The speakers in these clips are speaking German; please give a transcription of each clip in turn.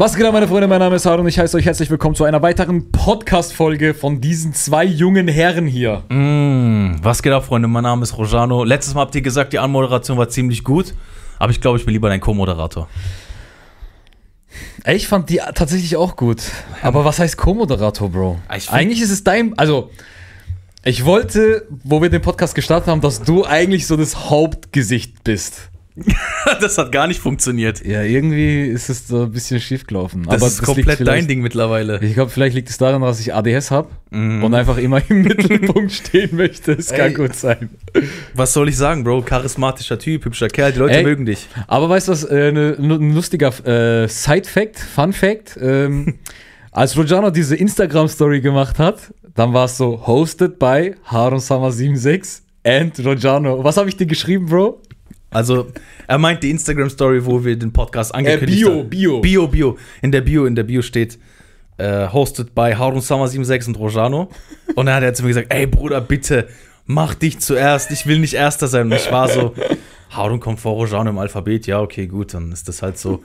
Was geht ab, meine Freunde? Mein Name ist Harun und ich heiße euch herzlich willkommen zu einer weiteren Podcast-Folge von diesen zwei jungen Herren hier. Mm, was geht ab, Freunde? Mein Name ist Rojano. Letztes Mal habt ihr gesagt, die Anmoderation war ziemlich gut, aber ich glaube, ich bin lieber dein Co-Moderator. Ich fand die tatsächlich auch gut. Aber was heißt Co-Moderator, Bro? Find- Eigentlich ist es dein. Also, ich wollte, wo wir den Podcast gestartet haben, dass du eigentlich so das Hauptgesicht bist. das hat gar nicht funktioniert. Ja, irgendwie ist es so ein bisschen schief gelaufen. Das ist liegt komplett dein Ding mittlerweile. Ich glaube, vielleicht liegt es daran, dass ich ADS habe Mhm. und einfach immer im Mittelpunkt stehen möchte. Es kann gut sein. Was soll ich sagen, Bro? Charismatischer Typ, hübscher Kerl, die Leute Ey. mögen dich. Aber weißt du was, äh, ne, nu- ein lustiger äh, Side-Fact, Fun-Fact, ähm, als Rojano diese Instagram-Story gemacht hat, dann war es so, hosted by Harun Sama 76 and Rojano. Was habe ich dir geschrieben, Bro? Also, er meint die Instagram-Story, wo wir den Podcast angekündigt Bio, haben. Bio. Bio, Bio. In der Bio, in der Bio steht, äh, hosted by Harun Summer 76 und Rojano. Und dann hat er zu mir gesagt, ey Bruder, bitte, mach dich zuerst, ich will nicht Erster sein. Und ich war so, Harun kommt vor Rojano im Alphabet, ja, okay, gut, dann ist das halt so.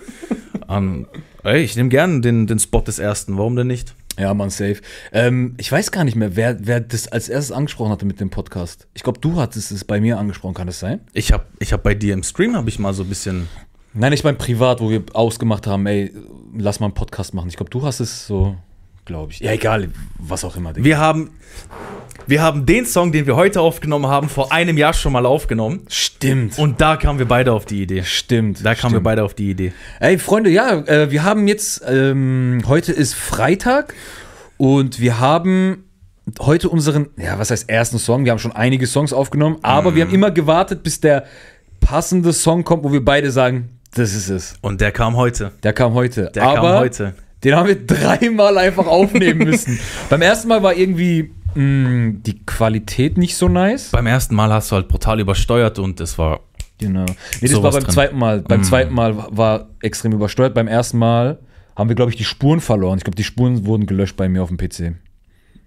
Ähm, ey, ich nehme gerne den, den Spot des Ersten, warum denn nicht? Ja, man, safe. Ähm, ich weiß gar nicht mehr, wer, wer das als erstes angesprochen hatte mit dem Podcast. Ich glaube, du hattest es bei mir angesprochen, kann das sein? Ich habe ich hab bei dir im Stream, habe ich mal so ein bisschen, Nein, ich meine privat, wo wir ausgemacht haben, ey, lass mal einen Podcast machen. Ich glaube, du hast es so, glaube ich. Ja, egal, was auch immer. Digga. wir haben, wir haben den Song, den wir heute aufgenommen haben, vor einem Jahr schon mal aufgenommen. Stimmt. Und da kamen wir beide auf die Idee. Stimmt. Da kamen wir stimmt. beide auf die Idee. Ey, Freunde, ja, äh, wir haben jetzt, ähm, heute ist Freitag und wir haben heute unseren, ja, was heißt ersten Song? Wir haben schon einige Songs aufgenommen, aber wir haben immer gewartet, bis der passende Song kommt, wo wir beide sagen, das ist es. Und der kam heute. Der kam heute. Der aber kam heute. Den haben wir dreimal einfach aufnehmen müssen. Beim ersten Mal war irgendwie mh, die Qualität nicht so nice. Beim ersten Mal hast du halt brutal übersteuert und es war. Genau. Nee, das war beim drin. zweiten Mal. Beim Mm. zweiten Mal war extrem übersteuert. Beim ersten Mal haben wir, glaube ich, die Spuren verloren. Ich glaube, die Spuren wurden gelöscht bei mir auf dem PC.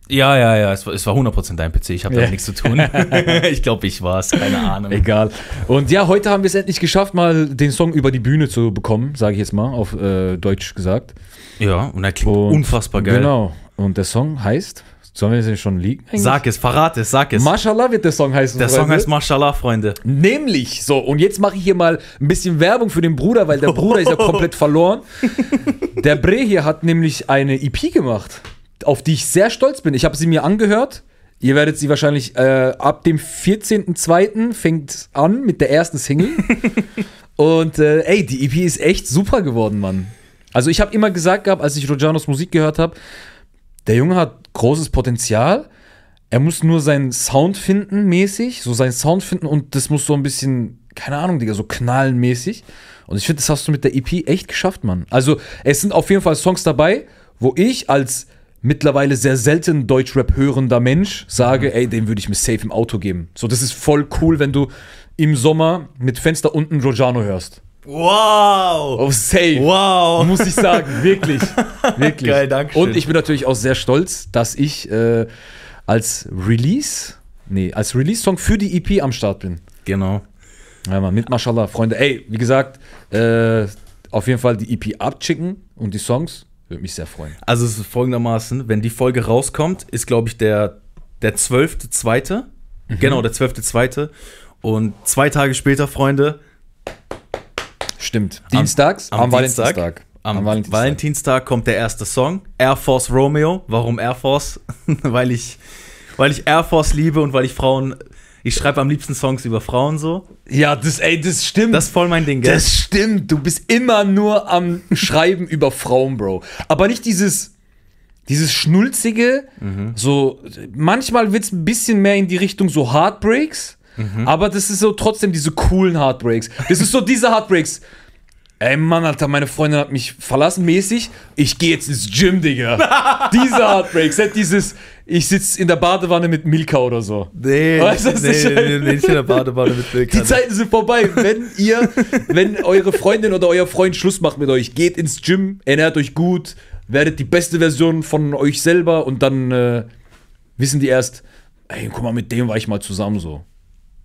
Ja, ja, ja, es war, es war 100% dein PC. Ich habe Ja. damit nichts zu tun. ich glaube, ich war es. Keine Ahnung. Egal. Und ja, heute haben wir es endlich geschafft, mal den Song über die Bühne zu bekommen, sage ich jetzt mal, auf äh, Deutsch gesagt. Ja, und er klingt Und unfassbar geil. Genau. Und der Song heißt, sollen wir es schon liegen? eigentlich? Sag es, verrat es, sag es. Mashallah wird der Song heißen. der Song Freunde. heißt Mashallah, Freunde. Nämlich, so, und jetzt mache ich hier mal ein bisschen Werbung für den Bruder, weil der Bruder ist ja komplett verloren. Der Bre hier hat nämlich eine EP gemacht, auf die ich sehr stolz bin. Ich habe sie mir angehört. Ihr werdet sie wahrscheinlich äh, ab dem 14.02. fängt an mit der ersten Single. und äh, ey, die EP ist echt super geworden, Mann. Also ich habe immer gesagt gehabt, als ich Rojanos Musik gehört habe, der Junge hat großes Potenzial. Er muss nur seinen Sound finden, mäßig. So seinen Sound finden und das muss so ein bisschen, keine Ahnung, Digga, so knallenmäßig. Und ich finde, das hast du mit der EP echt geschafft, Mann. Also, es sind auf jeden Fall Songs dabei, wo ich als mittlerweile sehr selten Deutschrap hörender Mensch sage, ey, den würde ich mir safe im Auto geben. So, das ist voll cool, wenn du im Sommer mit Fenster unten Rojano hörst. Wow! Oh, safe. Wow! Muss ich sagen, wirklich. Wirklich. Geil, dankeschön. Und ich bin natürlich auch sehr stolz, dass ich äh, als Release, nee, als Release-Song für die EP am Start bin. Genau. Ja, Mann, mit Mashallah. Freunde, ey, wie gesagt, äh, auf jeden Fall die EP abchecken und die Songs. Würde mich sehr freuen. Also es ist folgendermaßen, wenn die Folge rauskommt, ist glaube ich der, der 12.2. Mhm. Genau, der 12.2. Und zwei Tage später, Freunde, Stimmt. Dienstags, am, am Dienstag, Valentinstag. am Valentinstag. kommt der erste Song, Air Force Romeo. Warum Air Force? weil, ich, weil ich Air Force liebe und weil ich Frauen, ich schreibe am liebsten Songs über Frauen so. Ja, das, ey, das stimmt. Das ist voll mein Ding, gell? Das stimmt. Du bist immer nur am Schreiben über Frauen, Bro. Aber nicht dieses, dieses Schnulzige. So, manchmal wird es ein bisschen mehr in die Richtung so Heartbreaks. Aber das ist so trotzdem diese coolen Heartbreaks. Das ist so diese Heartbreaks. Ey, Mann, Alter, meine Freundin hat mich verlassen mäßig. Ich gehe jetzt ins Gym, Digga. diese Heartbreaks. Nicht dieses, ich sitze in der Badewanne mit Milka oder so. nee, Weißt du, nee, ich nee, meine? nee, nee, nicht in der Badewanne mit Milka. Die Zeiten sind vorbei. Wenn ihr, wenn eure Freundin oder euer Freund Schluss macht mit euch, geht ins Gym, ernährt euch gut, werdet die beste Version von euch selber und dann äh, wissen die erst, ey, guck mal, mit dem war ich mal zusammen so.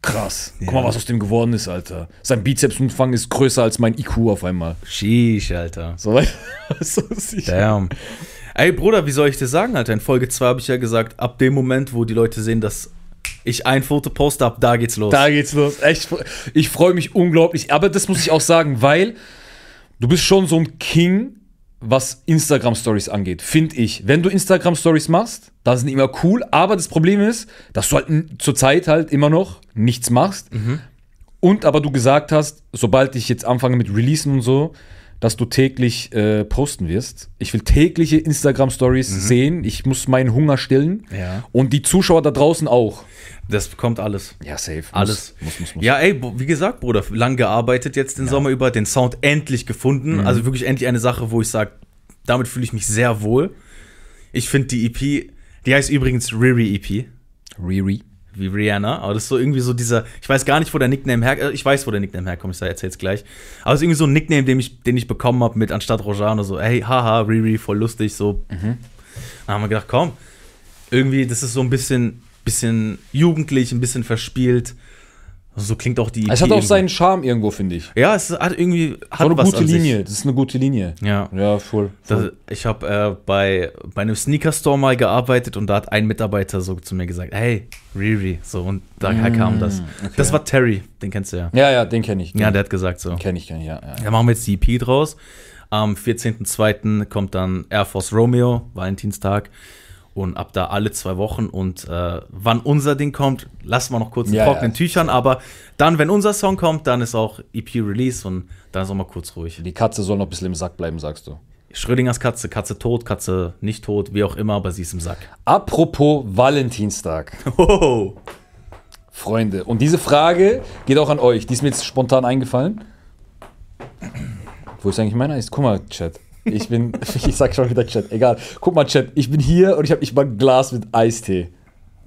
Krass. Guck mal, was aus dem geworden ist, Alter. Sein Bizepsumfang ist größer als mein IQ auf einmal. Sheesh, Alter. So weit. so sicher. Damn. Ey, Bruder, wie soll ich dir sagen, Alter? In Folge 2 habe ich ja gesagt, ab dem Moment, wo die Leute sehen, dass ich ein Foto poste, ab da geht's los. Da geht's los. Echt, ich freue mich unglaublich. Aber das muss ich auch sagen, weil du bist schon so ein King, was Instagram Stories angeht, finde ich. Wenn du Instagram Stories machst, dann sind die immer cool. Aber das Problem ist, dass du halt n- zur Zeit halt immer noch nichts machst. Und aber du gesagt hast, sobald ich jetzt anfange mit Releasen und so, dass du täglich äh, posten wirst. Ich will tägliche Instagram Stories sehen. Ich muss meinen Hunger stillen. Ja. Und die Zuschauer da draußen auch. Das kommt alles. Ja, safe. Alles. Muss, muss, muss. Ja, ey, wie gesagt, Bruder, lang gearbeitet jetzt den Sommer über, den Sound endlich gefunden. Mhm. Also wirklich endlich eine Sache, wo ich sage, damit fühle ich mich sehr wohl. Ich finde die EP, die heißt übrigens Riri EP, Riri. wie Rihanna, aber das ist so irgendwie so dieser, ich weiß gar nicht, wo der Nickname herkommt, ich weiß, wo der Nickname herkommt, ich erzähl's gleich. Aber es ist irgendwie so ein Nickname, den ich, den ich bekommen habe mit anstatt Rojano, so, hey, haha, Riri, voll lustig, so. Mhm. Dann haben wir gedacht, komm, irgendwie, das ist so ein bisschen, bisschen jugendlich, ein bisschen verspielt. So klingt auch die. Es hat auch irgendwie. seinen Charme irgendwo, finde ich. Ja, es hat irgendwie hat So eine was gute. Linie. Das ist eine gute Linie. Ja. Ja, voll. Das, voll. ich habe äh, bei, bei einem Sneaker-Store mal gearbeitet und da hat ein Mitarbeiter so zu mir gesagt, hey, Riri, so und daher kam das. Mm, okay. Das war Terry, den kennst du ja. ja, ja, den kenne ich. Ja, der hat gesagt so. kenne ich, kenn ich, ja. ja. Da machen wir jetzt die EP draus. Am 14.02. kommt dann Air Force Romeo, Valentinstag. Und ab da alle zwei Wochen. Und äh, wann unser Ding kommt, lassen wir noch kurz in Ja, trockenen ja. Tüchern. Aber dann, wenn unser Song kommt, dann ist auch EP-Release und dann ist auch mal kurz ruhig. Die Katze soll noch ein bisschen im Sack bleiben, sagst du. Schrödingers Katze, Katze tot, Katze nicht tot, wie auch immer, aber sie ist im Sack. Apropos Valentinstag, Oh. Freunde. Und diese Frage geht auch an euch. Die ist mir jetzt spontan eingefallen. Wo ist eigentlich mein Eis? Guck mal, Chat. Ich bin, ich sag schon wieder Chat, egal. Guck mal, Chat, ich bin hier und ich habe nicht mal ein Glas mit Eistee.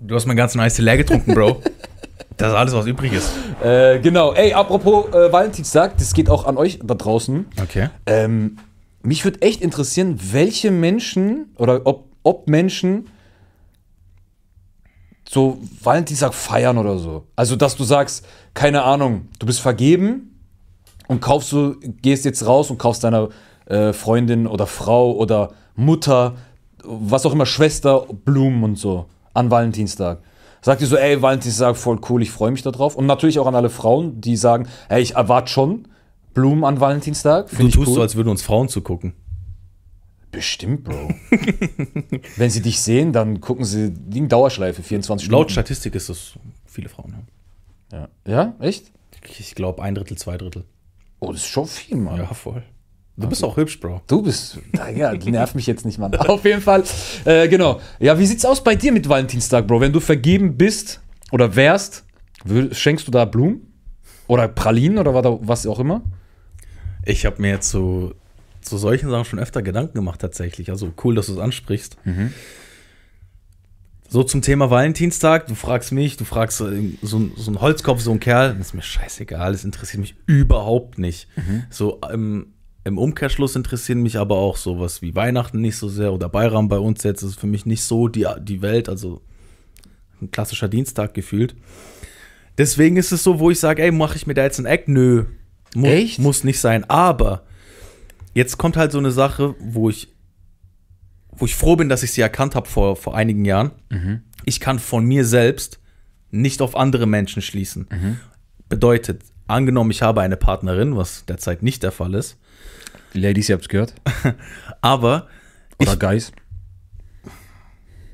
Du hast meinen ganzen Eistee leer getrunken, Bro. das ist alles, was übrig ist. Äh, genau. Ey, apropos äh, Valentinstag, das geht auch an euch da draußen. Okay. Ähm, mich würde echt interessieren, welche Menschen oder ob, ob Menschen so Valentinstag feiern oder so. Also, dass du sagst, keine Ahnung, du bist vergeben und kaufst du, gehst jetzt raus und kaufst deiner äh, Freundin oder Frau oder Mutter, was auch immer, Schwester, Blumen und so an Valentinstag. Sagt ihr so, ey, Valentinstag voll cool, ich freue mich darauf. Und natürlich auch an alle Frauen, die sagen, ey, ich erwarte schon Blumen an Valentinstag. Du tust cool. so, als würden uns Frauen zugucken. Bestimmt, Bro. Wenn sie dich sehen, dann gucken sie die Dauerschleife, 24 Laut Stunden. Statistik ist das viele Frauen. Ja. Ja. ja, echt? Ich glaube ein Drittel, zwei Drittel. Oh, das ist schon viel, Mann. Ja, voll. Du bist auch hübsch, Bro. Du bist, ja, die nervt mich jetzt nicht, Mann. Auf jeden Fall, äh, genau. Ja, wie sieht's aus bei dir mit Valentinstag, Bro? Wenn du vergeben bist oder wärst, schenkst du da Blumen? Oder Pralinen oder was- auch immer? Ich habe mir zu, zu solchen Sachen schon öfter Gedanken gemacht, tatsächlich. Also cool, dass du es ansprichst. So zum Thema Valentinstag. Du fragst mich, du fragst so, so, ein- so ein Holzkopf, so ein Kerl. Das ist mir scheißegal, das interessiert mich überhaupt nicht. So im, im Umkehrschluss interessieren mich aber auch sowas wie Weihnachten nicht so sehr oder Bayram bei uns jetzt. Das ist für mich nicht so die, die Welt, also ein klassischer Dienstag gefühlt. Deswegen ist es so, wo ich sage, ey, mache ich mir da jetzt ein Eck? Nö. Mu Echt? Muss nicht sein. Aber jetzt kommt halt so eine Sache, wo ich, wo ich froh bin, dass ich sie erkannt habe vor, vor einigen Jahren. Ich kann von mir selbst nicht auf andere Menschen schließen. Bedeutet, angenommen, ich habe eine Partnerin, was derzeit nicht der Fall ist, Ladies, ihr habt's gehört. aber Oder ich, Guys.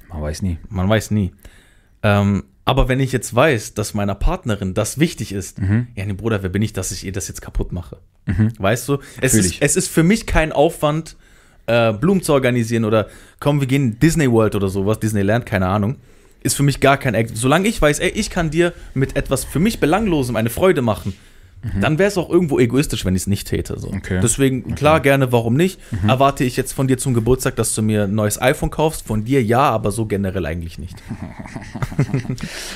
Man weiß nie. man weiß nie. Ähm, aber wenn ich jetzt weiß, dass meiner Partnerin das wichtig ist, ja, nee, Bruder, wer bin ich, dass ich ihr das jetzt kaputt mache? Weißt du? Es ist, es ist für mich kein Aufwand, äh, Blumen zu organisieren oder komm, wir gehen in Disney World oder sowas, Disneyland, keine Ahnung. Ist für mich gar kein Act. Solange ich weiß, ey, ich kann dir mit etwas für mich Belanglosem eine Freude machen, dann wäre es auch irgendwo egoistisch, wenn ich es nicht täte. So. Okay. Deswegen, klar, gerne, warum nicht? Erwarte ich jetzt von dir zum Geburtstag, dass du mir ein neues iPhone kaufst? Von dir ja, aber so generell eigentlich nicht.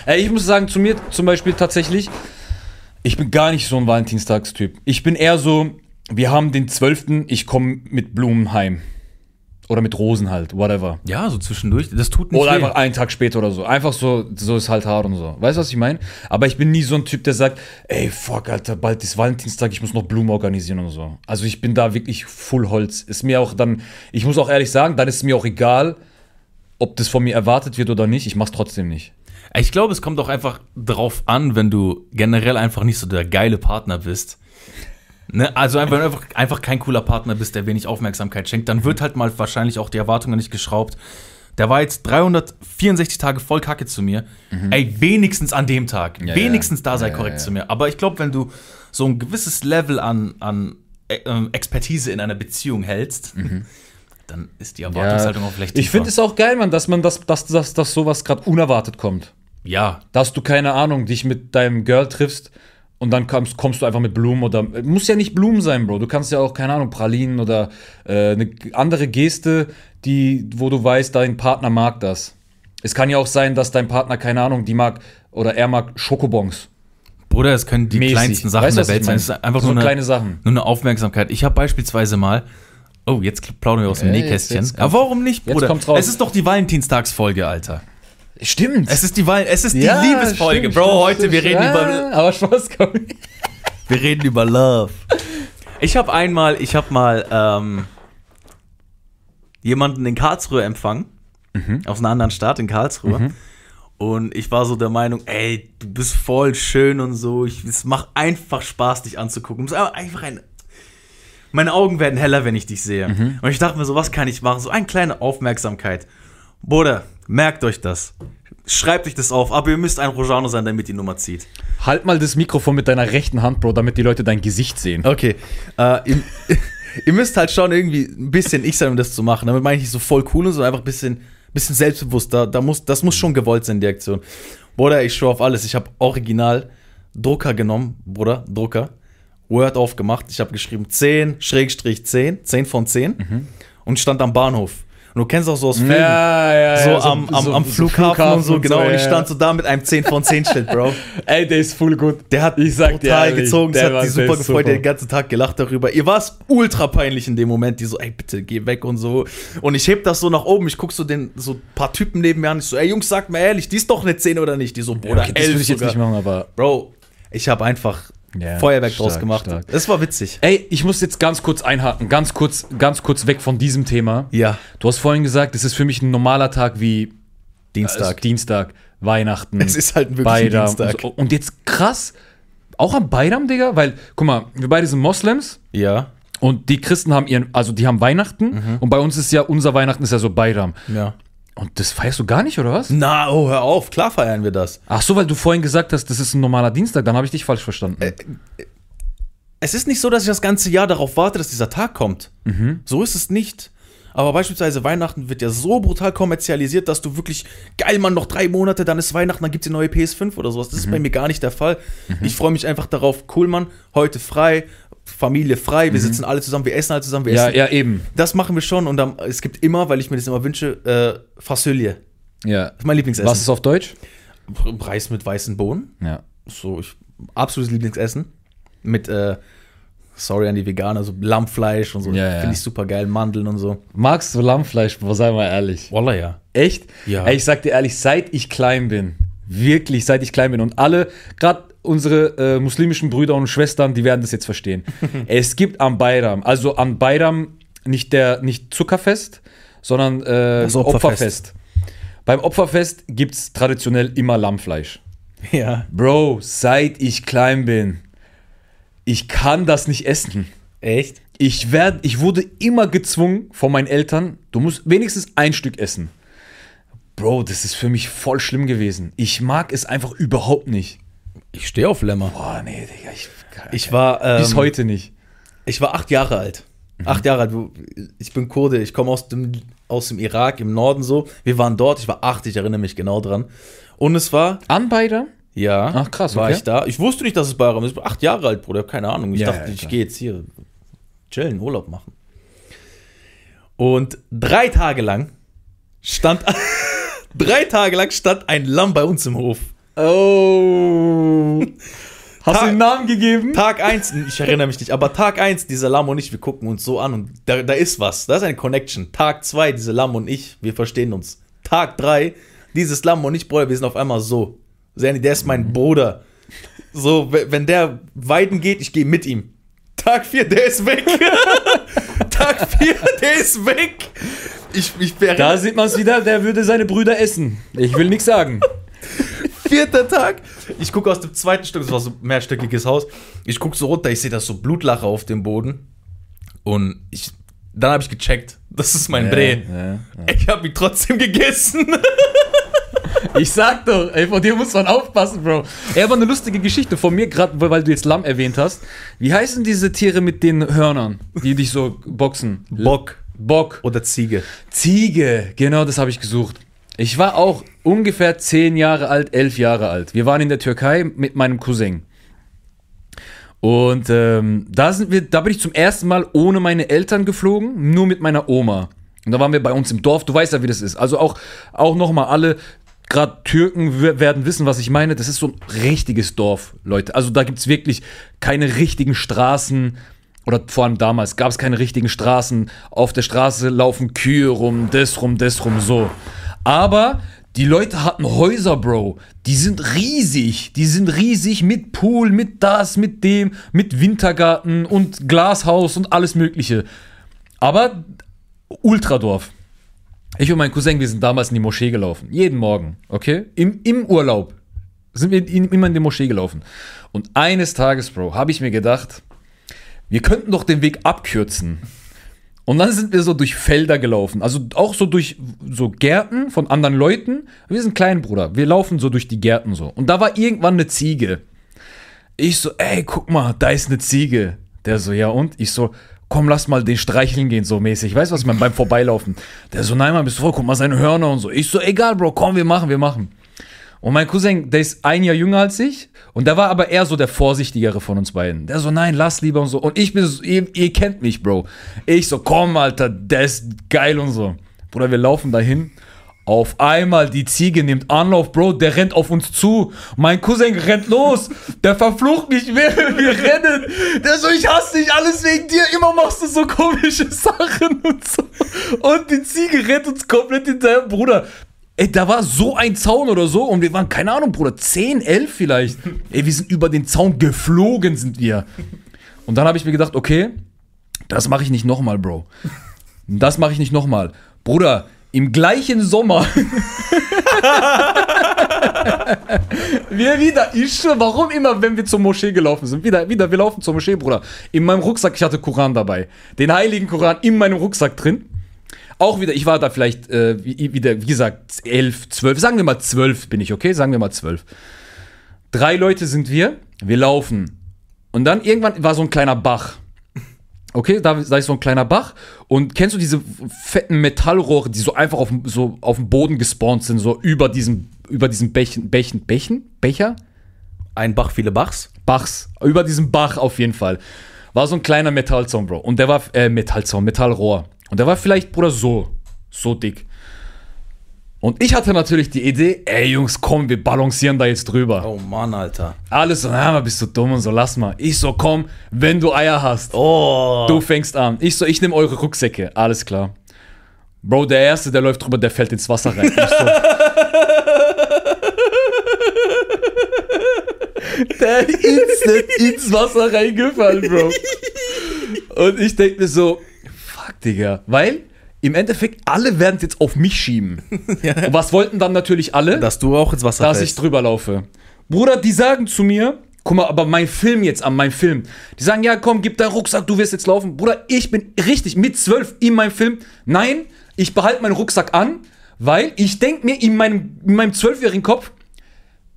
Ich muss sagen, zu mir zum Beispiel tatsächlich, ich bin gar nicht so ein Valentinstagstyp. Ich bin eher so, wir haben den 12., ich komme mit Blumen heim. Oder mit Rosen halt, whatever. Ja, so zwischendurch. Das tut nicht Oder weh. einfach einen Tag später oder so. Einfach so, so ist halt hart und so. Weißt du, was ich meine? Aber ich bin nie so ein Typ, der sagt, ey, fuck, Alter, bald ist Valentinstag, ich muss noch Blumen organisieren und so. Also ich bin da wirklich full Holz. Ist mir auch dann, ich muss auch ehrlich sagen, dann ist es mir auch egal, ob das von mir erwartet wird oder nicht. Ich mach's trotzdem nicht. Ich glaube, es kommt auch einfach drauf an, wenn du generell einfach nicht so der geile Partner bist. Ne? Also einfach, einfach, einfach kein cooler Partner bist, der wenig Aufmerksamkeit schenkt, dann wird halt mal wahrscheinlich auch die Erwartungen nicht geschraubt. Der war jetzt 364 Tage voll Kacke zu mir. Ey, wenigstens an dem Tag. Ja, wenigstens ja. da sei Ja, korrekt ja, ja. zu mir. Aber ich glaube, wenn du so ein gewisses Level an, an äh, ähm, Expertise in einer Beziehung hältst, dann ist die Erwartungshaltung auch vielleicht ich finde es auch geil, Mann, dass man das, dass, dass, dass sowas gerade unerwartet kommt. Ja, Dass du, keine Ahnung, dich mit deinem Girl triffst und dann kommst, kommst du einfach mit Blumen oder. Muss ja nicht Blumen sein, Bro. Du kannst ja auch, keine Ahnung, Pralinen oder äh, eine andere Geste, die, wo du weißt, dein Partner mag das. Es kann ja auch sein, dass dein Partner, keine Ahnung, die mag oder er mag Schokobons. Bruder, es können die Mäßig. kleinsten Sachen Weißt der Welt sein. Es ist einfach So nur, eine, kleine Sachen. nur eine Aufmerksamkeit. Ich habe beispielsweise mal. Oh, jetzt plaudern wir aus dem Ja, Nähkästchen. jetzt- jetzt Aber warum nicht, jetzt Bruder? kommt's raus. Es ist doch die Valentinstagsfolge, Alter. Stimmt. Es ist die, es ist die Liebesfolge, stimmt, Bro. stimmt, heute, wir stimmt. reden, Ja, über, Aber Spaß, komm. wir reden über Love. Ich habe einmal, ich habe mal ähm, jemanden in Karlsruhe empfangen. Mhm. Aus einer anderen Stadt in Karlsruhe. Und ich war so der Meinung, ey, du bist voll schön und so. Ich, es macht einfach Spaß, dich anzugucken. Es ist einfach ein. Meine Augen werden heller, wenn ich dich sehe. Mhm. Und ich dachte mir so, was kann ich machen? So eine kleine Aufmerksamkeit. Bruder, merkt euch das. Schreibt euch das auf, aber ihr müsst ein Rojano sein, damit die Nummer zieht. Halt mal das Mikrofon mit deiner rechten Hand, Bro, damit die Leute dein Gesicht sehen. Okay. Äh, ihr, ihr müsst halt schon irgendwie ein bisschen ich sein, um das zu machen. Damit meine ich nicht so voll cool, sondern einfach ein bisschen, bisschen selbstbewusster. Da muss, das muss schon gewollt sein, die Aktion. Bruder, ich schwör auf alles. Ich habe original Drucker genommen, Bruder, Drucker. Word aufgemacht. Ich habe geschrieben 10, Schrägstrich 10, 10 von 10 und stand am Bahnhof. Und du kennst auch so aus Filmen, ja, so, am, am, am Flughafen, und so, genau. und ich stand so da mit einem 10 von 10 Schild, Bro. Ey, der ist voll gut. Der hat Ich sag total ehrlich, gezogen, der hat die der super gefreut, super. den ganzen Tag gelacht darüber. Ihr war es ultra peinlich in dem Moment, die so, ey, bitte geh weg und so. Und ich heb das so nach oben, ich guck so den, so paar Typen neben mir an, ich so, ey Jungs, sagt mal ehrlich, die ist doch eine 10 oder nicht? Die so, Bruder, okay, das würde ich jetzt sogar. nicht machen, aber. Bro, ich habe einfach Ja, Feuerwerk draus stark, gemacht. stark. Das war witzig. Ey, ich muss jetzt ganz kurz einhaken, ganz kurz, ganz kurz weg von diesem Thema. Ja, Du hast vorhin gesagt, es ist für mich ein normaler Tag wie Dienstag. also Dienstag, Weihnachten. Es ist halt wirklich ein Bayram Dienstag. Und, so. und jetzt krass, auch am Bayram, Digga, weil, guck mal, wir beide sind Moslems ja, und die Christen haben ihren, also die haben Weihnachten Mhm. und bei uns ist ja, unser Weihnachten ist ja so Bayram. ja. Und das feierst du gar nicht, oder was? Na, oh, hör auf, klar feiern wir das. Ach so, weil du vorhin gesagt hast, das ist ein normaler Dienstag, dann habe ich dich falsch verstanden. Äh, es ist nicht so, dass ich das ganze Jahr darauf warte, dass dieser Tag kommt. So ist es nicht. Aber beispielsweise Weihnachten wird ja so brutal kommerzialisiert, dass du wirklich, geil, Mann, noch drei Monate, dann ist Weihnachten, dann gibt es die neue PS5 oder sowas. Das ist bei mir gar nicht der Fall. Ich freue mich einfach darauf, cool, Mann, heute frei, Familie frei, wir sitzen alle zusammen, wir essen alle zusammen, wir ja, essen. ja, eben. Das machen wir schon und dann, es gibt immer, weil ich mir das immer wünsche, äh, Fassölie. Ja. Mein Lieblingsessen. Was ist auf Deutsch? Reis mit weißen Bohnen. Ja. So, ich, absolutes Lieblingsessen. Mit, äh, sorry an die Veganer, so Lammfleisch und so. Ja, ja. Finde ich super geil, Mandeln und so. Magst du Lammfleisch? Sei mal ehrlich. Wallah, ja. Echt? Ja. Ey, ich sag dir ehrlich, seit ich klein bin, wirklich, seit ich klein bin und alle, gerade unsere äh, muslimischen Brüder und Schwestern, die werden das jetzt verstehen. es gibt am Bayram, also am Bayram nicht der nicht Zuckerfest, sondern äh, Opferfest. Opferfest. Beim Opferfest gibt's traditionell immer Lammfleisch. Ja. Bro, seit ich klein bin, ich kann das nicht essen. Echt? Ich, werd, ich wurde immer gezwungen von meinen Eltern, du musst wenigstens ein Stück essen. Bro, das ist für mich voll schlimm gewesen. Ich mag es einfach überhaupt nicht. Ich stehe auf Lämmer. Boah, nee, Digga, ich, Ich war, ähm, bis heute nicht. ich war acht Jahre alt. Acht Jahre alt. Ich bin Kurde, ich komme aus dem, aus dem Irak, im Norden so. Wir waren dort, ich war acht, ich erinnere mich genau dran. Und es war, An beide? ja, Ach, krass, war okay. ich da. Ich wusste nicht, dass es Bayram ist. Ich war acht Jahre alt, Bruder, keine Ahnung. Ich Ja, dachte, ja, ich gehe jetzt hier chillen, Urlaub machen. Und drei Tage lang stand, drei Tage lang stand ein Lamm bei uns im Hof. Oh. Hast du Tag- einen Namen gegeben? Tag 1, ich erinnere mich nicht, aber Tag 1, dieser Lamm und ich, wir gucken uns so an und da, da ist was. Da ist eine Connection. Tag 2, diese Lamm und ich, wir verstehen uns. Tag 3, dieses Lamm und ich, Bruder, wir sind auf einmal so. Sandy, der ist mein Bruder. So, we- wenn der weiden geht, ich gehe mit ihm. Tag 4, der ist weg. Tag 4, der ist weg. Ich, ich Da wäre sieht man es wieder, der würde seine Brüder essen. Ich will nichts sagen. vierter Tag. Ich gucke aus dem zweiten Stück, das war so ein mehrstöckiges Haus. Ich gucke so runter, ich sehe das so Blutlache auf dem Boden. Und ich, dann habe ich gecheckt, das ist mein Bre. Ja, Ich habe ihn trotzdem gegessen. Ich sag doch, ey, von dir muss man aufpassen, Bro. Ey, aber eine lustige Geschichte von mir, gerade weil du jetzt Lamm erwähnt hast. Wie heißen diese Tiere mit den Hörnern, die dich so boxen? Bock Bock. oder Ziege. Ziege, genau das habe ich gesucht. Ich war auch ungefähr zehn Jahre alt, elf Jahre alt. Wir waren in der Türkei mit meinem Cousin. Und ähm, da sind wir, da bin ich zum ersten Mal ohne meine Eltern geflogen, nur mit meiner Oma. Und da waren wir bei uns im Dorf. Du weißt ja, wie das ist. Also auch, auch nochmal alle, gerade Türken werden wissen, was ich meine. Das ist so ein richtiges Dorf, Leute. Also da gibt es wirklich keine richtigen Straßen. Oder vor allem damals gab es keine richtigen Straßen. Auf der Straße laufen Kühe rum, das rum, das rum, so. Aber die Leute hatten Häuser, Bro. Die sind riesig. Die sind riesig mit Pool, mit das, mit dem, mit Wintergarten und Glashaus und alles Mögliche. Aber Ultradorf. Ich und mein Cousin, wir sind damals in die Moschee gelaufen. Jeden Morgen, okay? Im, im Urlaub sind wir in, immer in die Moschee gelaufen. Und eines Tages, Bro, habe ich mir gedacht, wir könnten doch den Weg abkürzen. Und dann sind wir so durch Felder gelaufen. Also auch so durch so Gärten von anderen Leuten. Wir sind klein, Bruder. Wir laufen so durch die Gärten so. Und da war irgendwann eine Ziege. Ich so, ey, guck mal, da ist eine Ziege. Der so, ja und? Ich so, komm, lass mal den streicheln gehen, so mäßig. Weißt du, was meine? Beim Vorbeilaufen. Der so, nein, Mann, bist du voll, guck mal seine Hörner und so. Ich so, egal, Bro, komm, wir machen, wir machen. Und mein Cousin, der ist ein Jahr jünger als ich. Und der war aber eher so der Vorsichtigere von uns beiden. Der so, nein, lass lieber und so. Und ich bin so, ihr, ihr kennt mich, Bro. Ich so, komm, Alter, der ist geil und so. Bruder, wir laufen dahin. Auf einmal die Ziege nimmt Anlauf, Bro, der rennt auf uns zu. Mein Cousin rennt los. Der verflucht mich, wir, wir rennen. Der so, ich hasse dich, alles wegen dir. Immer machst du so komische Sachen und so. Und die Ziege rennt uns komplett hinterher, Bruder. Ey, da war so ein Zaun oder so und wir waren, keine Ahnung, Bruder, 10, 11 vielleicht. Ey, wir sind über den Zaun geflogen, sind wir. Und dann habe ich mir gedacht, okay, das mache ich nicht nochmal, Bro. Das mache ich nicht nochmal. Bruder, im gleichen Sommer. wir wieder, ich schwör, warum immer, wenn wir zur Moschee gelaufen sind? Wieder, wieder, wir laufen zur Moschee, Bruder. In meinem Rucksack, ich hatte Koran dabei. Den heiligen Koran in meinem Rucksack drin. Auch wieder, ich war da vielleicht, äh, wie, wieder, wie gesagt, elf, zwölf, sagen wir mal zwölf bin ich, okay? Sagen wir mal zwölf. Drei Leute sind wir, wir laufen. Und dann irgendwann war so ein kleiner Bach. Okay, da, da ist so ein kleiner Bach. Und kennst du diese fetten Metallrohre, die so einfach auf, dem- so auf dem Boden gespawnt sind, so über diesem, über diesem Bächen, Bächen, Bächen? Becher? Ein Bach, viele Bachs. Bachs. Über diesem Bach auf jeden Fall. War so ein kleiner Metallzaun, Bro. Und der war, äh, Metallzaun, Metallrohr. Und der war vielleicht, Bruder, so, so dick. Und ich hatte natürlich die Idee, ey Jungs, komm, wir balancieren da jetzt drüber. Oh Mann, Alter. Alles so, na, bist du dumm und so, lass mal. Ich so, komm, wenn du Eier hast. Oh. Du fängst an. Ich so, ich nehme eure Rucksäcke. Alles klar. Bro, der Erste, der läuft drüber, der fällt ins Wasser rein. Ich so. der ist instant ins Wasser reingefallen, Bro. Und ich denke mir so, Digga. Weil im Endeffekt alle werden es jetzt auf mich schieben. Und was wollten dann natürlich alle? Dass du auch ins Wasser dass ich fällst. drüber laufe. Bruder, die sagen zu mir, guck mal, aber mein Film jetzt an, mein Film. Die sagen, ja, komm, gib deinen Rucksack, du wirst jetzt laufen. Bruder, ich bin richtig mit zwölf in meinem Film. Nein, ich behalte meinen Rucksack an, weil ich denke mir in meinem, in meinem zwölfjährigen Kopf,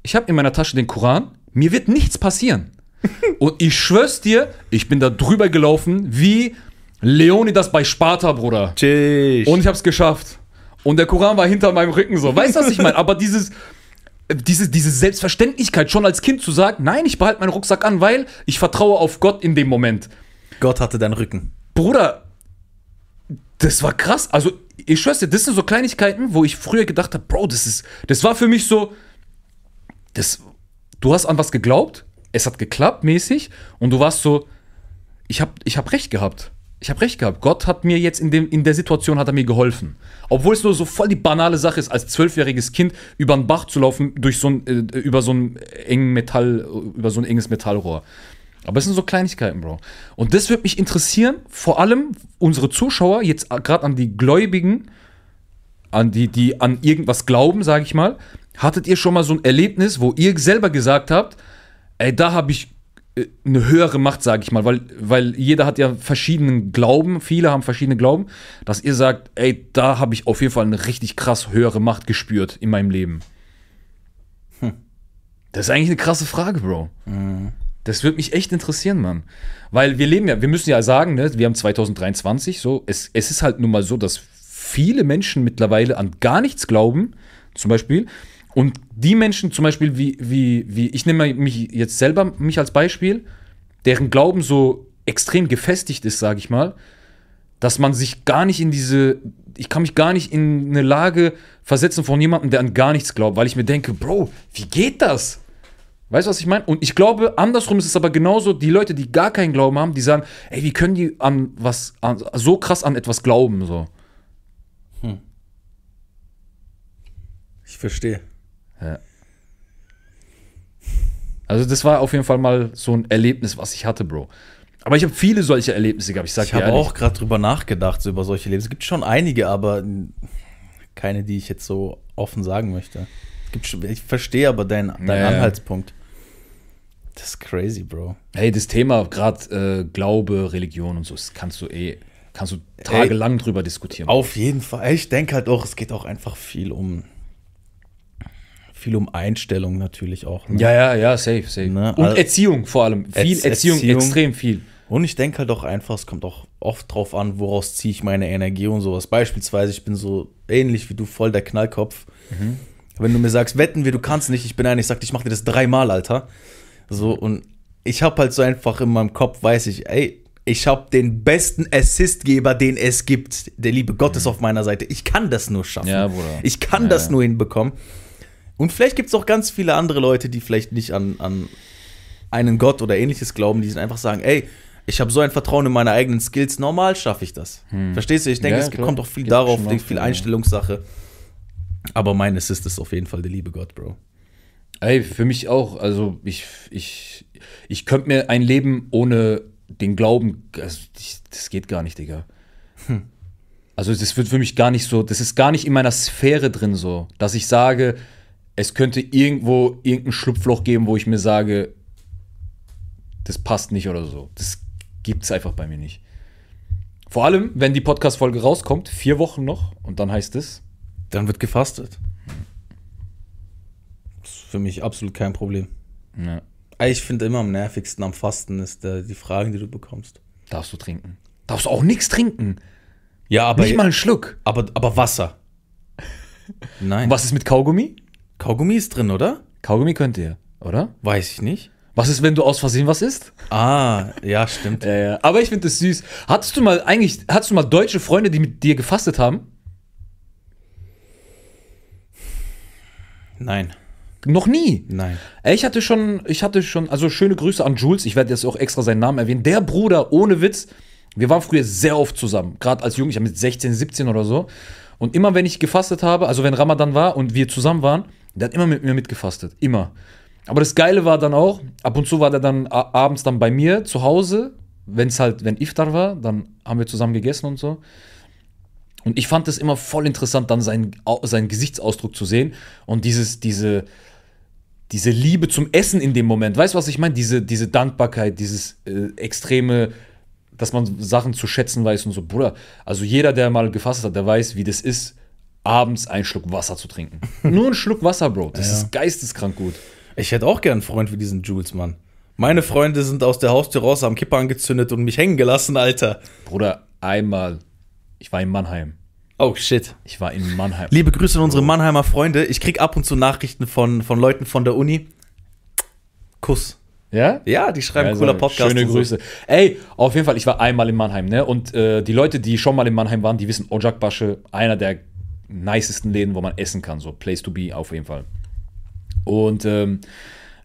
ich habe in meiner Tasche den Koran, mir wird nichts passieren. Und ich schwör's dir, ich bin da drüber gelaufen wie Leonidas bei Sparta, Bruder. Tschüss. Und ich hab's geschafft. Und der Koran war hinter meinem Rücken so. Weißt du, was ich meine? Aber dieses, diese, diese Selbstverständlichkeit, schon als Kind zu sagen, nein, ich behalte meinen Rucksack an, weil ich vertraue auf Gott in dem Moment. Gott hatte deinen Rücken. Bruder, das war krass. Also, ich schwör's dir, das sind so Kleinigkeiten, wo ich früher gedacht habe, Bro, das ist, das war für mich so, das, du hast an was geglaubt es hat geklappt mäßig und du warst so, ich habe ich hab recht gehabt. Ich habe recht gehabt. Gott hat mir jetzt in, dem, in der Situation hat er mir geholfen. Obwohl es nur so voll die banale Sache ist, als zwölfjähriges Kind über einen Bach zu laufen, durch so ein, äh, über so ein engen Metall, über so ein enges Metallrohr. Aber es sind so Kleinigkeiten, Bro. Und das würde mich interessieren, vor allem unsere Zuschauer, jetzt gerade an die Gläubigen, an die, die an irgendwas glauben, sage ich mal. Hattet ihr schon mal so ein Erlebnis, wo ihr selber gesagt habt, ey, da habe ich eine höhere Macht, sage ich mal, weil, weil jeder hat ja verschiedenen Glauben, viele haben verschiedene Glauben, dass ihr sagt, ey, da habe ich auf jeden Fall eine richtig krass höhere Macht gespürt in meinem Leben. Hm. Das ist eigentlich eine krasse Frage, Bro. Mhm. Das würde mich echt interessieren, Mann. Weil wir leben ja, wir müssen ja sagen, ne, wir haben 2023, so, es, es ist halt nun mal so, dass viele Menschen mittlerweile an gar nichts glauben, zum Beispiel. Und die Menschen, zum Beispiel, wie, wie, wie ich nehme mich jetzt selber mich als Beispiel, deren Glauben so extrem gefestigt ist, sage ich mal, dass man sich gar nicht in diese, ich kann mich gar nicht in eine Lage versetzen von jemandem, der an gar nichts glaubt, weil ich mir denke, Bro, wie geht das? Weißt du, was ich meine? Und ich glaube, andersrum ist es aber genauso, die Leute, die gar keinen Glauben haben, die sagen, ey, wie können die an was, an, so krass an etwas glauben, so. Hm. Ich verstehe. Ja. Also, das war auf jeden Fall mal so ein Erlebnis, was ich hatte, Bro. Aber ich habe viele solche Erlebnisse gehabt. Ich, sag ich habe auch gerade drüber nachgedacht, so über solche Erlebnisse. Es gibt schon einige, aber keine, die ich jetzt so offen sagen möchte. ich verstehe aber deinen dein naja. Anhaltspunkt. Das ist crazy, Bro. Hey, das Thema gerade äh, Glaube, Religion und so, das kannst du eh, kannst du tagelang Ey, drüber diskutieren. Auf jeden Fall. Ich denke halt auch, es geht auch einfach viel um viel um Einstellung natürlich auch. Ne? Ja, ja, ja, safe, safe. Ne? Und also, Erziehung vor allem. Viel Erziehung, Erziehung, extrem viel. Und ich denke halt auch einfach, es kommt auch oft drauf an, woraus ziehe ich meine Energie und sowas. Beispielsweise, ich bin so ähnlich wie du, voll der Knallkopf. Mhm. Wenn du mir sagst, wetten wir, du kannst nicht, ich bin einer, ich sag, ich mach dir das dreimal, Alter. So, und ich habe halt so einfach in meinem Kopf, weiß ich, ey, ich habe den besten Assistgeber, den es gibt. Der liebe Gott ist mhm. auf meiner Seite. Ich kann das nur schaffen. Ja. Ich kann ja, das nur hinbekommen. Und vielleicht gibt es auch ganz viele andere Leute, die vielleicht nicht an, an einen Gott oder ähnliches glauben, die einfach sagen, ey, ich habe so ein Vertrauen in meine eigenen Skills, normal schaffe ich das. Hm. Verstehst du? Ich denke, ja, es klar. kommt auch viel Geht darauf, viel Einstellungssache. Aber mein Assist ist auf jeden Fall der liebe Gott, Bro. Ey, für mich auch. Also ich, ich, ich könnte mir ein Leben ohne den Glauben, also das geht gar nicht, Digga. Hm. Also das wird für mich gar nicht so, das ist gar nicht in meiner Sphäre drin so, dass ich sage, es könnte irgendwo irgendein Schlupfloch geben, wo ich mir sage, das passt nicht oder so. Das gibt es einfach bei mir nicht. Vor allem, wenn die Podcast-Folge rauskommt, vier Wochen noch, und dann heißt es. Dann wird gefastet. Das ist für mich absolut kein Problem. Ja. Ich finde immer am nervigsten am Fasten ist äh, die Fragen, die du bekommst. Darfst du trinken? Darfst du auch nichts trinken? Ja, aber. Nicht mal einen Schluck. Aber, aber Wasser. Nein. Und was ist mit Kaugummi? Kaugummi ist drin, oder? Kaugummi könnt ihr, oder? Weiß ich nicht. Was ist, wenn du aus Versehen was isst? Ah, ja, stimmt. ja, ja. Aber ich finde das süß. Hattest du mal eigentlich, hattest du mal deutsche Freunde, die mit dir gefastet haben? Nein. Noch nie? Nein. Ich hatte schon, ich hatte schon, also schöne Grüße an Jules, ich werde jetzt auch extra seinen Namen erwähnen. Der Bruder, ohne Witz, wir waren früher sehr oft zusammen, gerade als Jugend, ich mit 16, 17 oder so. Und immer wenn ich gefastet habe, also wenn Ramadan war und wir zusammen waren, der hat immer mit mir mitgefastet. Immer. Aber das Geile war dann auch, ab und zu war der dann abends dann bei mir zu Hause, wenn es halt, wenn Iftar war, dann haben wir zusammen gegessen und so. Und ich fand es immer voll interessant, dann seinen, seinen Gesichtsausdruck zu sehen und dieses, diese, diese Liebe zum Essen in dem Moment. Weißt du, was ich meine? Diese, diese Dankbarkeit, dieses äh, extreme, dass man Sachen zu schätzen weiß und so. Bruder, also jeder, der mal gefasst hat, der weiß, wie das ist, abends einen Schluck Wasser zu trinken. Nur einen Schluck Wasser, Bro. Das ja. ist geisteskrank gut. Ich hätte auch gern einen Freund wie diesen Jules, Mann. Meine Freunde sind aus der Haustür raus, haben Kippe angezündet und mich hängen gelassen, Alter. Bruder, einmal. Ich war in Mannheim. Oh shit. Ich war in Mannheim. Liebe Grüße an unsere Mannheimer Freunde. Ich krieg ab und zu Nachrichten von, von Leuten von der Uni. Kuss. Ja? Ja, die schreiben also, cooler Podcast. Schöne Grüße. So. Ey, auf jeden Fall, ich war einmal in Mannheim, ne? Und äh, die Leute, die schon mal in Mannheim waren, die wissen, Ojakbasche, einer der nicesten Läden, wo man essen kann. So, Place to be auf jeden Fall. Und ähm,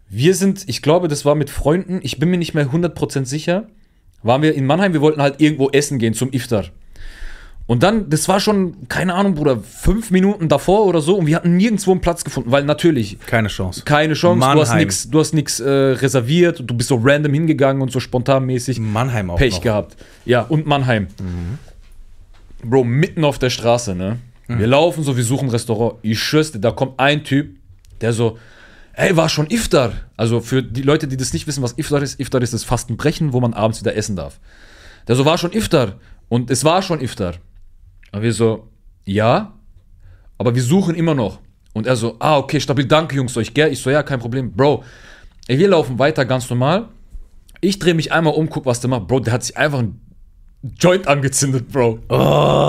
Wir sind, ich glaube, das war mit Freunden, ich bin mir nicht mehr 100% sicher, waren wir in Mannheim, wir wollten halt irgendwo essen gehen zum Iftar. Und dann, das war schon, keine Ahnung, Bruder, fünf Minuten davor oder so und wir hatten nirgendwo einen Platz gefunden, weil natürlich, Keine Chance. keine Chance, du hast Mannheim. nichts du hast nix, äh, reserviert, du bist so random hingegangen und so spontanmäßig. Mannheim auch Pech noch. gehabt. Ja, und Mannheim. Bro, mitten auf der Straße, ne? Wir laufen so, wir suchen ein Restaurant. Ich schwör's dir, da kommt ein Typ, der so, ey, war schon Iftar. Also für die Leute, die das nicht wissen, was Iftar ist, Iftar ist das Fastenbrechen, wo man abends wieder essen darf. Der so, war schon Iftar. Und es war schon Iftar. Und wir so, ja, aber wir suchen immer noch. Und er so, ah, okay, stabil, danke Jungs euch, gell? Ich so, ja, kein Problem. Bro, ey, wir laufen weiter ganz normal. Ich drehe mich einmal um, guck, was der macht. Bro, der hat sich einfach ein Joint angezündet, Bro.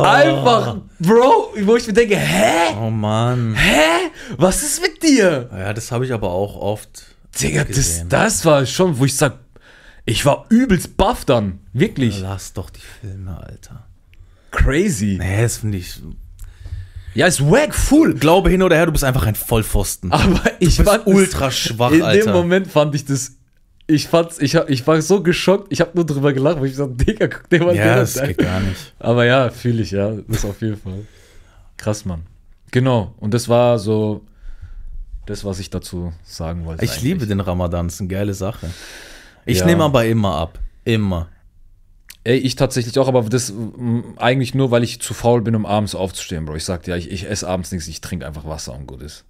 Einfach, Bro, wo ich mir denke, hä? Oh Mann. Hä? Was ist mit dir? Ja, das habe ich aber auch oft. Digga, das, das war schon, wo ich sag, ich war übelst baff dann. Wirklich. Lass doch die Filme, Alter. Crazy. Nee, das finde ich. Ja, ist wack, full. Glaube hin oder her, du bist einfach ein Vollpfosten. Aber ich bist fand ultra schwach, In Alter. dem Moment fand ich das. Ich fand's, ich, ich war so geschockt, ich habe nur drüber gelacht, weil ich so, Digga, guck dir mal ja, den das an. geht gar nicht. Aber ja, fühle ich, ja. Das auf jeden Fall. Krass, Mann. Genau. Und das war so das, was ich dazu sagen wollte. Ich eigentlich. liebe den Ramadan, ist eine geile Sache. Ich Ja. nehme aber immer ab. Immer. Ey, ich tatsächlich auch, aber das eigentlich nur, weil ich zu faul bin, um abends aufzustehen, Bro. Ich sag dir, ja, ich, ich esse abends nichts, ich trinke einfach Wasser und gut ist.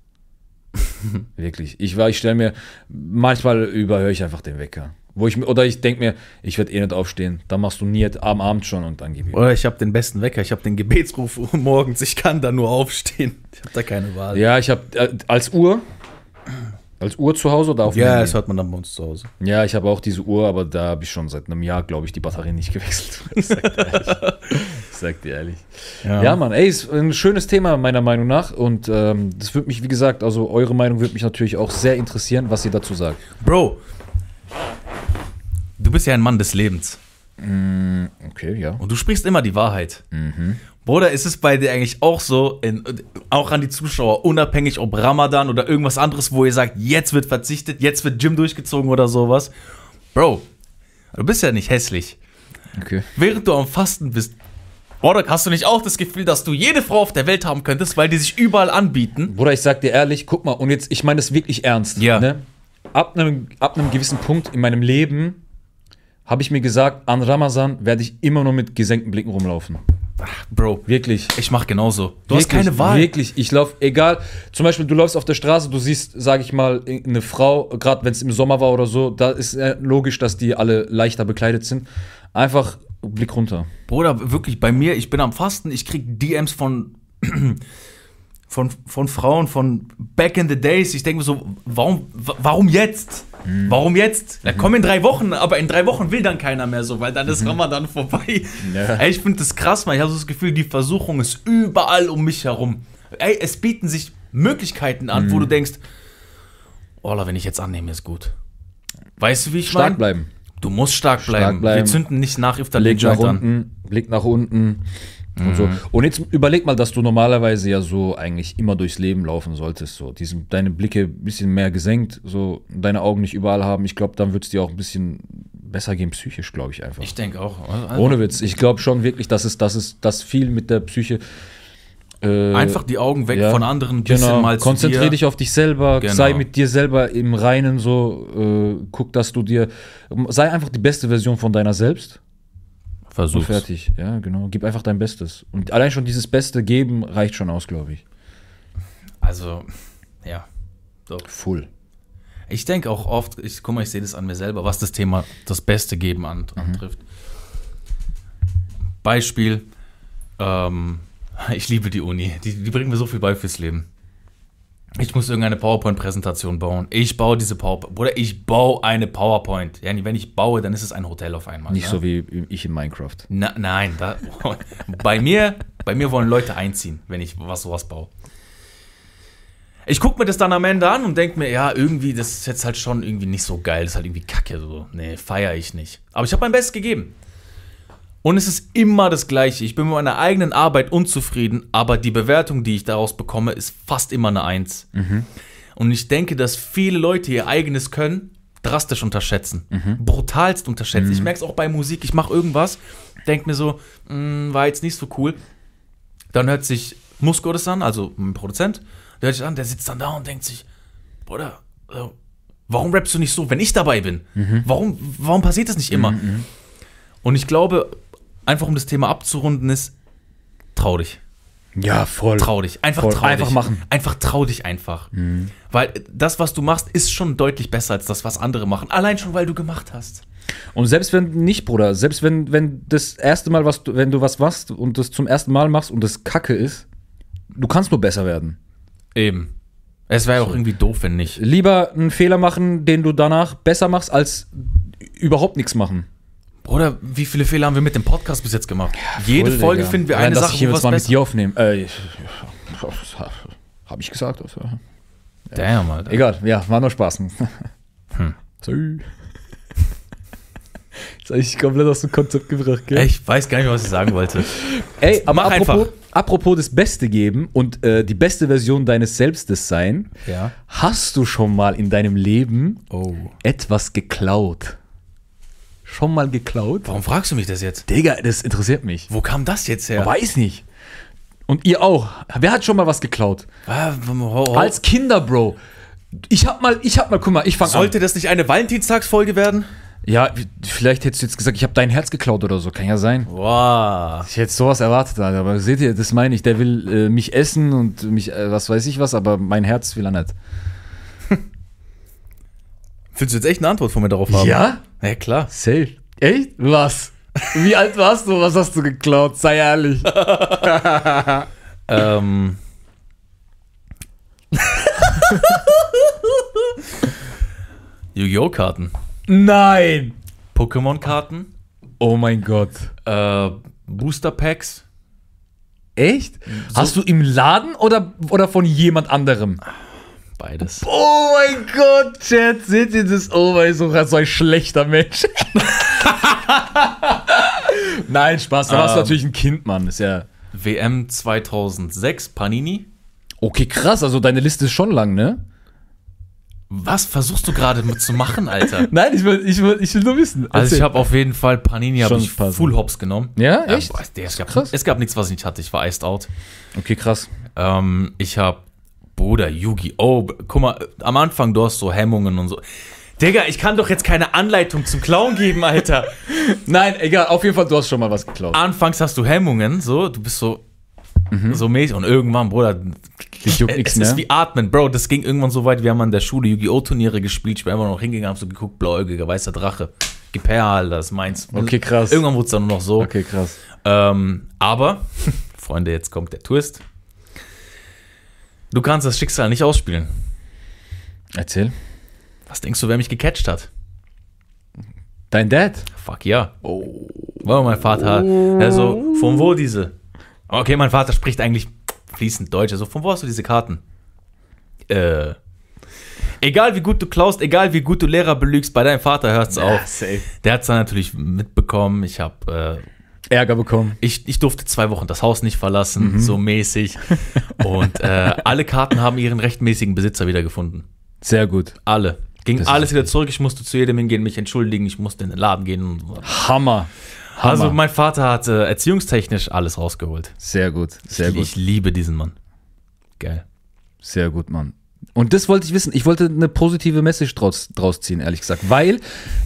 Wirklich. Ich, ich stelle mir, manchmal überhöre ich einfach den Wecker. Wo ich, oder ich denke mir, ich werde eh nicht aufstehen. Dann machst du nie am Abend schon und dann gib ich. Oder ich habe den besten Wecker, ich habe den Gebetsruf morgens, ich kann da nur aufstehen. Ich habe da keine Wahl. Ja, ich habe äh, als Uhr, als Uhr zu Hause oder auf Ja, das hört man dann bei uns zu Hause. Ja, ich habe auch diese Uhr, aber da habe ich schon seit einem Jahr, glaube ich, die Batterie nicht gewechselt. Sag dir ehrlich. Ehrlich. Ja, Mann, ey, ist ein schönes Thema meiner Meinung nach und ähm, das würde mich, wie gesagt, also eure Meinung würde mich natürlich auch sehr interessieren, was ihr dazu sagt. Bro, du bist ja ein Mann des Lebens Okay, ja. und du sprichst immer die Wahrheit. Mhm. Bruder, ist es bei dir eigentlich auch so, in, auch an die Zuschauer, unabhängig ob Ramadan oder irgendwas anderes, wo ihr sagt, jetzt wird verzichtet, jetzt wird Gym durchgezogen oder sowas? Bro, du bist ja nicht hässlich. Okay. Während du am Fasten bist, oder hast du nicht auch das Gefühl, dass du jede Frau auf der Welt haben könntest, weil die sich überall anbieten? Bruder, ich sag dir ehrlich, guck mal, und jetzt, ich meine das wirklich ernst. Ja. Ne? Ab, einem, ab einem gewissen Punkt in meinem Leben habe ich mir gesagt, an Ramazan werde ich immer nur mit gesenkten Blicken rumlaufen. Bro, Wirklich. ich mach genauso. Du hast Wirklich, keine Wahl. Wirklich, ich laufe, egal. Zum Beispiel, du läufst auf der Straße, du siehst, sage ich mal, eine Frau, gerade wenn es im Sommer war oder so, da ist äh, logisch, dass die alle leichter bekleidet sind. Einfach Blick runter. Bruder, wirklich, bei mir, ich bin am Fasten, ich krieg DMs von, von, von Frauen von back in the days. Ich denke mir so, warum, wa- warum jetzt? Warum jetzt? Na komm in drei Wochen, aber in drei Wochen will dann keiner mehr so, weil dann ist Ramadan vorbei. Ja. Ey, ich finde das krass, man. Ich habe so das Gefühl, die Versuchung ist überall um mich herum. Ey, es bieten sich Möglichkeiten an, wo du denkst, oh, wenn ich jetzt annehme, ist gut. Weißt du, wie ich Stark meine? bleiben. Du musst stark bleiben. bleiben. Wir zünden nicht nach Iftar Blick nach unten, Blick nach unten. Und, so. und jetzt überleg mal, dass du normalerweise ja so eigentlich immer durchs Leben laufen solltest. So. Diesen, deine Blicke ein bisschen mehr gesenkt, so deine Augen nicht überall haben. Ich glaube, dann wird es dir auch ein bisschen besser gehen, psychisch, glaube ich einfach. Ich denke auch. Also Ohne Witz. Ich glaube schon wirklich, dass es, dass es das viel mit der Psyche. Äh, Einfach die Augen weg ja, von anderen, bisschen Genau. mal zu Konzentriere dir. dich auf dich selber, Genau. sei mit dir selber im Reinen so, äh, guck, dass du dir, sei einfach die beste Version von deiner selbst und Versuch's. fertig. Ja, genau. Gib einfach dein Bestes. Und allein schon dieses Beste geben reicht schon aus, glaube ich. Also, ja. So. Full. Ich denke auch oft, ich guck mal, ich sehe das an mir selber, was das Thema das Beste geben an, antrifft. Beispiel, ähm, ich liebe die Uni. Die, die bringt mir so viel bei fürs Leben. Ich muss irgendeine PowerPoint-Präsentation bauen. Ich baue diese PowerPoint. Oder ich baue eine PowerPoint. Ja, wenn ich baue, dann ist es ein Hotel auf einmal. Nicht ja? so wie ich in Minecraft. Na, nein, da, bei, mir, bei mir wollen Leute einziehen, wenn ich was sowas baue. Ich gucke mir das dann am Ende an und denke mir, ja, irgendwie, das ist jetzt halt schon irgendwie nicht so geil, das ist halt irgendwie kacke, so. Nee, feiere ich nicht. Aber ich habe mein Bestes gegeben. Und es ist immer das Gleiche. Ich bin mit meiner eigenen Arbeit unzufrieden, aber die Bewertung, die ich daraus bekomme, ist fast immer eine Eins. Und ich denke, dass viele Leute ihr eigenes Können drastisch unterschätzen. Brutalst unterschätzen. Ich merke es auch bei Musik. Ich mache irgendwas, denke mir so, "Mm, war jetzt nicht so cool. Dann hört sich Musko das an, also mein Produzent, der hört sich an, der sitzt dann da und denkt sich, Bruder, äh, warum rappst du nicht so, wenn ich dabei bin? Warum, warum passiert das nicht immer? Und ich glaube, einfach um das Thema abzurunden, ist, trau dich. Ja, voll. Trau dich. Einfach Voll. trau Einfach dich. machen. Einfach trau dich einfach. Weil das, was du machst, ist schon deutlich besser als das, was andere machen. Allein schon, weil du gemacht hast. Und selbst wenn nicht, Bruder, selbst wenn, wenn das erste Mal, was du, wenn du was machst und das zum ersten Mal machst und das Kacke ist, du kannst nur besser werden. Eben. Es wäre ja auch irgendwie doof, wenn nicht. Lieber einen Fehler machen, den du danach besser machst, als überhaupt nichts machen. Bruder, wie viele Fehler haben wir mit dem Podcast bis jetzt gemacht? Jede Folge finden wir eine dass Sache, ich hier wo jetzt was mal mit besser. dir aufnehmen. Äh, Habe ich gesagt. Also. Damn, Alter. Egal, ja, war nur Spaß. Hm. So. Jetzt habe ich komplett aus dem Konzept gebracht, gell? Ey, Ich weiß gar nicht, was ich sagen wollte. Ey, aber Mach apropos, einfach. apropos das Beste geben und äh, die beste Version deines Selbstes sein, Ja. hast du schon mal in deinem Leben Oh. etwas geklaut? Schon mal geklaut? Warum fragst du mich das jetzt? Digga, das interessiert mich. Wo kam das jetzt her? Weiß nicht. Und ihr auch. Wer hat schon mal was geklaut? Ah, ho- ho- Als Kinder, Bro. Ich hab mal, ich hab mal, guck mal, ich fang an. Sollte das nicht eine Valentinstagsfolge werden? Ja, vielleicht hättest du jetzt gesagt, ich habe dein Herz geklaut oder so. Kann ja sein. Wow. Ich hätte sowas erwartet, Alter. aber seht ihr, das meine ich. Der will äh, mich essen und mich, äh, was weiß ich was, aber mein Herz will er nicht. Willst du jetzt echt eine Antwort von mir darauf haben? Ja? Ja, klar. Safe. Echt? Was? Wie alt warst du? Was hast du geklaut? Sei ehrlich. ähm. Yu-Gi-Oh! Karten. Nein! Pokémon-Karten. Oh mein Gott. Äh, Booster Packs. Echt? Hast du im Laden oder, oder von jemand anderem? Beides. Oh mein Gott, Chat, seht ihr das? Oh mein Gott, so ein schlechter Mensch. Nein, Spaß, da warst du Ähm. natürlich ein Kind, Mann. Ist ja. WM 2006, Panini. Okay, krass, also deine Liste ist schon lang, ne? Was versuchst du gerade mit zu machen, Alter? Nein, ich will, ich will, ich will nur wissen. Also ich Erzähl. habe auf jeden Fall Panini hab Schon ich paar Full Hops genommen. Ja, echt? boah, der, es, gab, krass. es gab nichts, was ich nicht hatte. Ich war iced out. Okay, krass. Ähm, ich habe Bruder Yu-Gi-Oh! Guck mal, am Anfang du hast so Hemmungen und so. Digga, ich kann doch jetzt keine Anleitung zum Klauen geben, Alter. Nein, egal, auf jeden Fall, du hast schon mal was geklaut. Anfangs hast du Hemmungen, so, du bist so Mhm. so mäßig und irgendwann, Bruder, Dich juckt es nix, ist ne? wie Atmen, Bro, das ging irgendwann so weit, wir haben an der Schule Yu-Gi-Oh! Turniere gespielt, ich bin einfach noch hingegangen, hab so geguckt, blauäugiger, weißer Drache. Gib her, Alter, das ist meins. Okay, krass. Irgendwann wurde es dann nur noch so. Okay, krass. Ähm, aber, Freunde, jetzt kommt der Twist. Du kannst das Schicksal nicht ausspielen. Erzähl. Was denkst du, wer mich gecatcht hat? Dein Dad? Fuck ja. Oh. War mein Vater. Also, von wo diese? Okay, mein Vater spricht eigentlich fließend Deutsch. Also, von wo hast du diese Karten? Äh. Egal wie gut du klaust, egal wie gut du Lehrer belügst, bei deinem Vater hört's auf. safe. Der hat's dann natürlich mitbekommen. Ich hab, äh, Ärger bekommen. ich, ich durfte zwei Wochen das Haus nicht verlassen, so mäßig. Und äh, alle Karten haben ihren rechtmäßigen Besitzer wiedergefunden. Sehr gut. Alle. Ging Das alles wieder zurück. Ich musste zu jedem hingehen, mich entschuldigen. Ich musste in den Laden gehen. Hammer. Hammer. Also mein Vater hat äh, erziehungstechnisch alles rausgeholt. sehr gut, sehr ich, gut. ich liebe diesen Mann. Geil. Sehr gut, Mann. Und das wollte ich wissen. Ich wollte eine positive Message draus, draus ziehen, ehrlich gesagt. Weil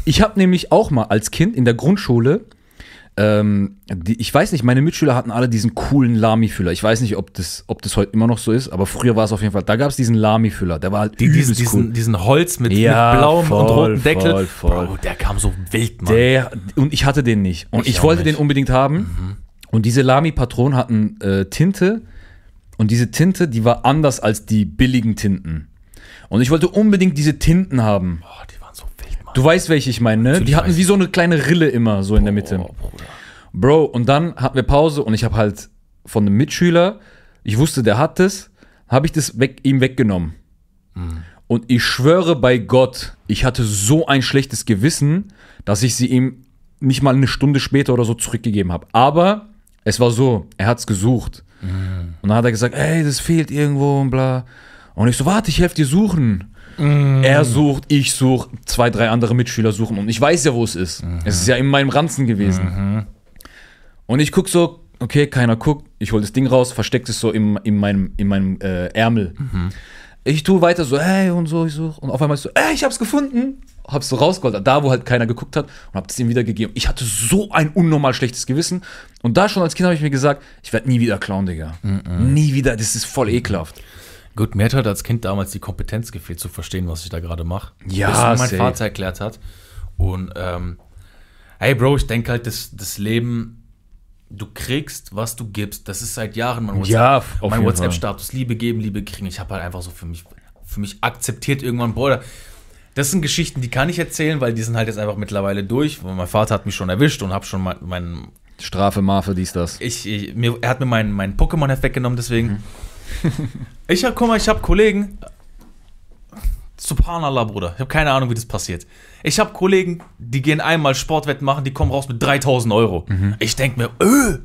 ich habe nämlich auch mal als Kind in der Grundschule, ähm, die, ich weiß nicht, meine Mitschüler hatten alle diesen coolen Lami-Füller. Ich weiß nicht, ob das, ob das heute immer noch so ist, aber früher war es auf jeden Fall. Da gab es diesen Lami-Füller. Der war halt Die, diesen, übelst diesen, Holz mit, Ja, mit blauem und voll, rotem Deckel. voll, voll. Bro, der kam so wild, Mann. Der, und ich hatte den nicht. Und Ich ich, wollte nicht. den unbedingt haben. Und diese Lami-Patronen hatten äh, Tinte. Und diese Tinte, die war anders als die billigen Tinten. Und ich wollte unbedingt diese Tinten haben. Boah, die waren so wild, Mann. Du weißt, welche ich meine, ne? Natürlich Die hatten wie so eine kleine Rille immer so in der Mitte. Bruder. Bro, und dann hatten wir Pause und ich habe halt von einem Mitschüler, ich wusste, der hat das, habe ich das weg, ihm weggenommen. Und ich schwöre bei Gott, ich hatte so ein schlechtes Gewissen, dass ich sie ihm nicht mal eine Stunde später oder so zurückgegeben habe. Aber es war so, er hat es gesucht. Und dann hat er gesagt, ey, das fehlt irgendwo und bla. Und ich so, warte, ich helfe dir suchen. Er sucht, ich suche, zwei, drei andere Mitschüler suchen. Und ich weiß ja, wo es ist. Es ist ja in meinem Ranzen gewesen. Und ich guck so, okay, keiner guckt. Ich hol das Ding raus, versteckt es so in, in meinem, in meinem äh, Ärmel. Ich tue weiter so, hey, und so, ich suche. Und auf einmal so, ey, ich hab's gefunden. Hab's so rausgeholt, da wo halt keiner geguckt hat und hab es ihm wieder gegeben. Ich hatte so ein unnormal schlechtes Gewissen. Und da schon als Kind habe ich mir gesagt, ich werde nie wieder klauen, Digga. Nie wieder, das ist voll ekelhaft. Gut, mir hat halt als Kind damals die Kompetenz gefehlt, zu verstehen, was ich da gerade mache. Ja, Bis mir mein safe. Vater erklärt hat. Und, ähm, hey Bro, ich denke halt, das, das Leben, du kriegst, was du gibst. Das ist seit Jahren mein Ja, WhatsApp- auf mein WhatsApp-Status. Liebe geben, Liebe kriegen. Ich habe halt einfach so für mich, für mich akzeptiert irgendwann, Bruder. Das sind Geschichten, die kann ich erzählen, weil die sind halt jetzt einfach mittlerweile durch. Mein Vater hat mich schon erwischt und hab schon mein, mein Strafe, Marfe, dies, das. ich, ich, mir, er hat mir mein, mein Pokémon-Heft weggenommen, deswegen. Mhm. ich hab, guck mal, ich habe Kollegen. Subhanallah, Bruder. Ich habe keine Ahnung, wie das passiert. Ich habe Kollegen, die gehen einmal Sportwetten machen, die kommen raus mit 3000 Euro. Mhm. Ich denk mir, öh,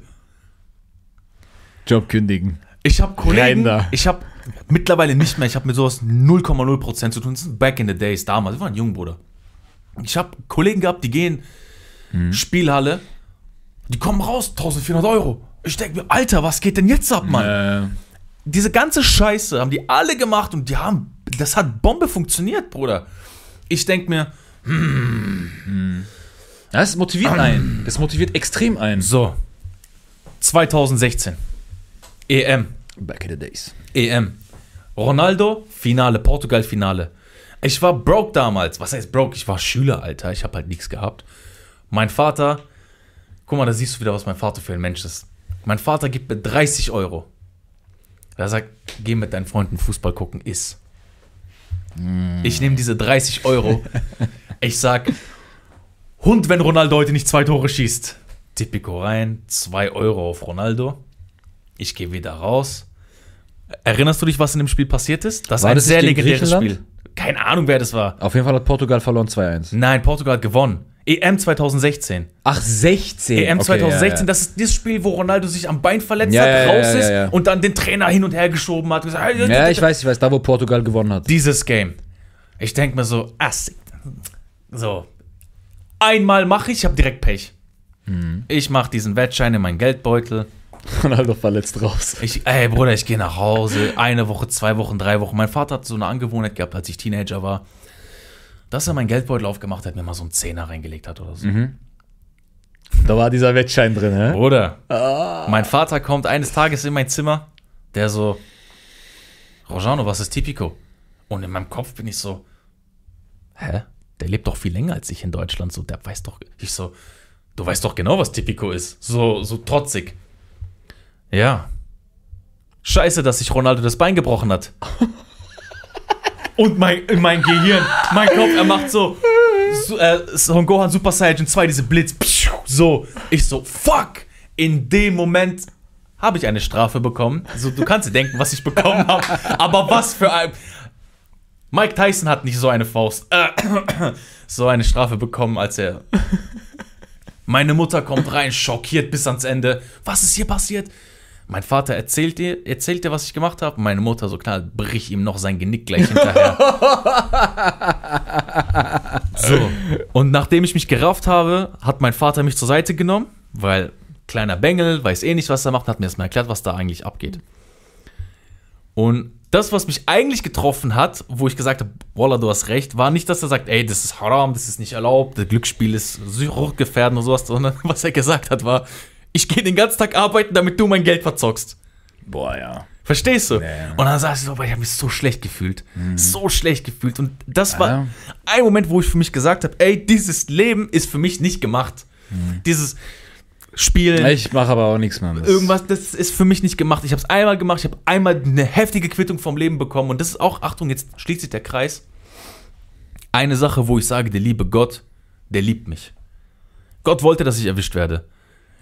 Job kündigen. ich habe Kollegen, da. ich habe mittlerweile nicht mehr, ich habe mit sowas 0,0% zu tun. Das ist back in the days, damals. Wir waren jung, Bruder. Ich habe Kollegen gehabt, die gehen Mhm. Spielhalle, die kommen raus, 1400 Euro. Ich denke mir, Alter, was geht denn jetzt ab, Mann? Äh, Diese ganze Scheiße haben die alle gemacht und die haben, das hat Bombe funktioniert, Bruder. Ich denke mir, das motiviert einen. Das motiviert extrem einen. so, 2016, EM, Back in the days. EM. Ronaldo, Finale, Portugal-Finale. Ich war broke damals. Was heißt broke? Ich war Schüler, Alter. Ich habe halt nichts gehabt. Mein Vater, guck mal, da siehst du wieder, was mein Vater für ein Mensch ist. Mein Vater gibt mir 30 Euro. Er sagt, geh mit deinen Freunden Fußball gucken, iss. Ich nehme diese 30 Euro. Ich sag, Hund, wenn Ronaldo heute nicht zwei Tore schießt. Tipico rein, 2 Euro auf Ronaldo. Ich gehe wieder raus. Erinnerst du dich, was in dem Spiel passiert ist? Das War ein das sehr legendäres? Spiel. Keine Ahnung, wer das war. Auf jeden Fall hat Portugal verloren 2-1. Nein, Portugal hat gewonnen. EM 2016. Ach, 16. EM Okay, 2016, ja, ja. das ist das Spiel, wo Ronaldo sich am Bein verletzt Ja, hat, raus ist und dann den Trainer hin und her geschoben hat. Gesagt, Ja, ich weiß, ich weiß, da wo Portugal gewonnen hat. Dieses Game. Ich denke mir so, ass. So. Einmal mache ich, ich habe direkt Pech. Mhm. Ich mache diesen Wettschein in meinen Geldbeutel. Ronaldo verletzt raus. Ich, ey Bruder, ich gehe nach Hause. Eine Woche, zwei Wochen, drei Wochen. Mein Vater hat so eine Angewohnheit gehabt, als ich Teenager war, dass er meinen Geldbeutel aufgemacht hat, mir mal so einen Zehner reingelegt hat oder so. Mhm. Da war dieser Wettschein drin, hä? Bruder, mein Vater kommt eines Tages in mein Zimmer, der so, Rojano, was ist Tipico? Und in meinem Kopf bin ich so, hä? Der lebt doch viel länger als ich in Deutschland. So, der weiß doch, ich so, du weißt doch genau, was Tipico ist. So, so trotzig. Ja. Scheiße, dass sich Ronaldo das Bein gebrochen hat. Und mein, in mein Gehirn, mein Kopf, er macht so, so äh, Son Gohan Super Saiyan 2, diese Blitz, so. Ich so, fuck! In dem Moment habe ich eine Strafe bekommen. So, du kannst dir denken, was ich bekommen habe. Aber was für ein. Mike Tyson hat nicht so eine Faust. Äh, so eine Strafe bekommen, als er. Meine Mutter kommt rein, schockiert bis ans Ende. Was ist hier passiert? Mein Vater erzählt dir, erzählt dir, was ich gemacht habe. Meine Mutter so klar, brich ihm noch sein Genick gleich hinterher. so. Und nachdem ich mich gerafft habe, hat mein Vater mich zur Seite genommen, weil kleiner Bengel, weiß eh nicht, was er macht, hat mir erstmal erklärt, was da eigentlich abgeht. Und das, was mich eigentlich getroffen hat, wo ich gesagt habe, Wallah, du hast recht, war nicht, dass er sagt, ey, das ist haram, das ist nicht erlaubt, das Glücksspiel ist suchtgefährdend und sowas, sondern was er gesagt hat, war, ich gehe den ganzen Tag arbeiten, damit du mein Geld verzockst. Boah, ja. Verstehst du? Ja. Und dann saß ich so, ich habe mich so schlecht gefühlt. So schlecht gefühlt. Und das war Ja. ein Moment, wo ich für mich gesagt habe, ey, dieses Leben ist für mich nicht gemacht. Dieses Spielen, Ich mache aber auch nichts mehr. Das- irgendwas, das ist für mich nicht gemacht. Ich habe es einmal gemacht, ich habe einmal eine heftige Quittung vom Leben bekommen. Und das ist auch, Achtung, jetzt schließt sich der Kreis. Eine Sache, wo ich sage, der liebe Gott, der liebt mich. Gott wollte, dass ich erwischt werde.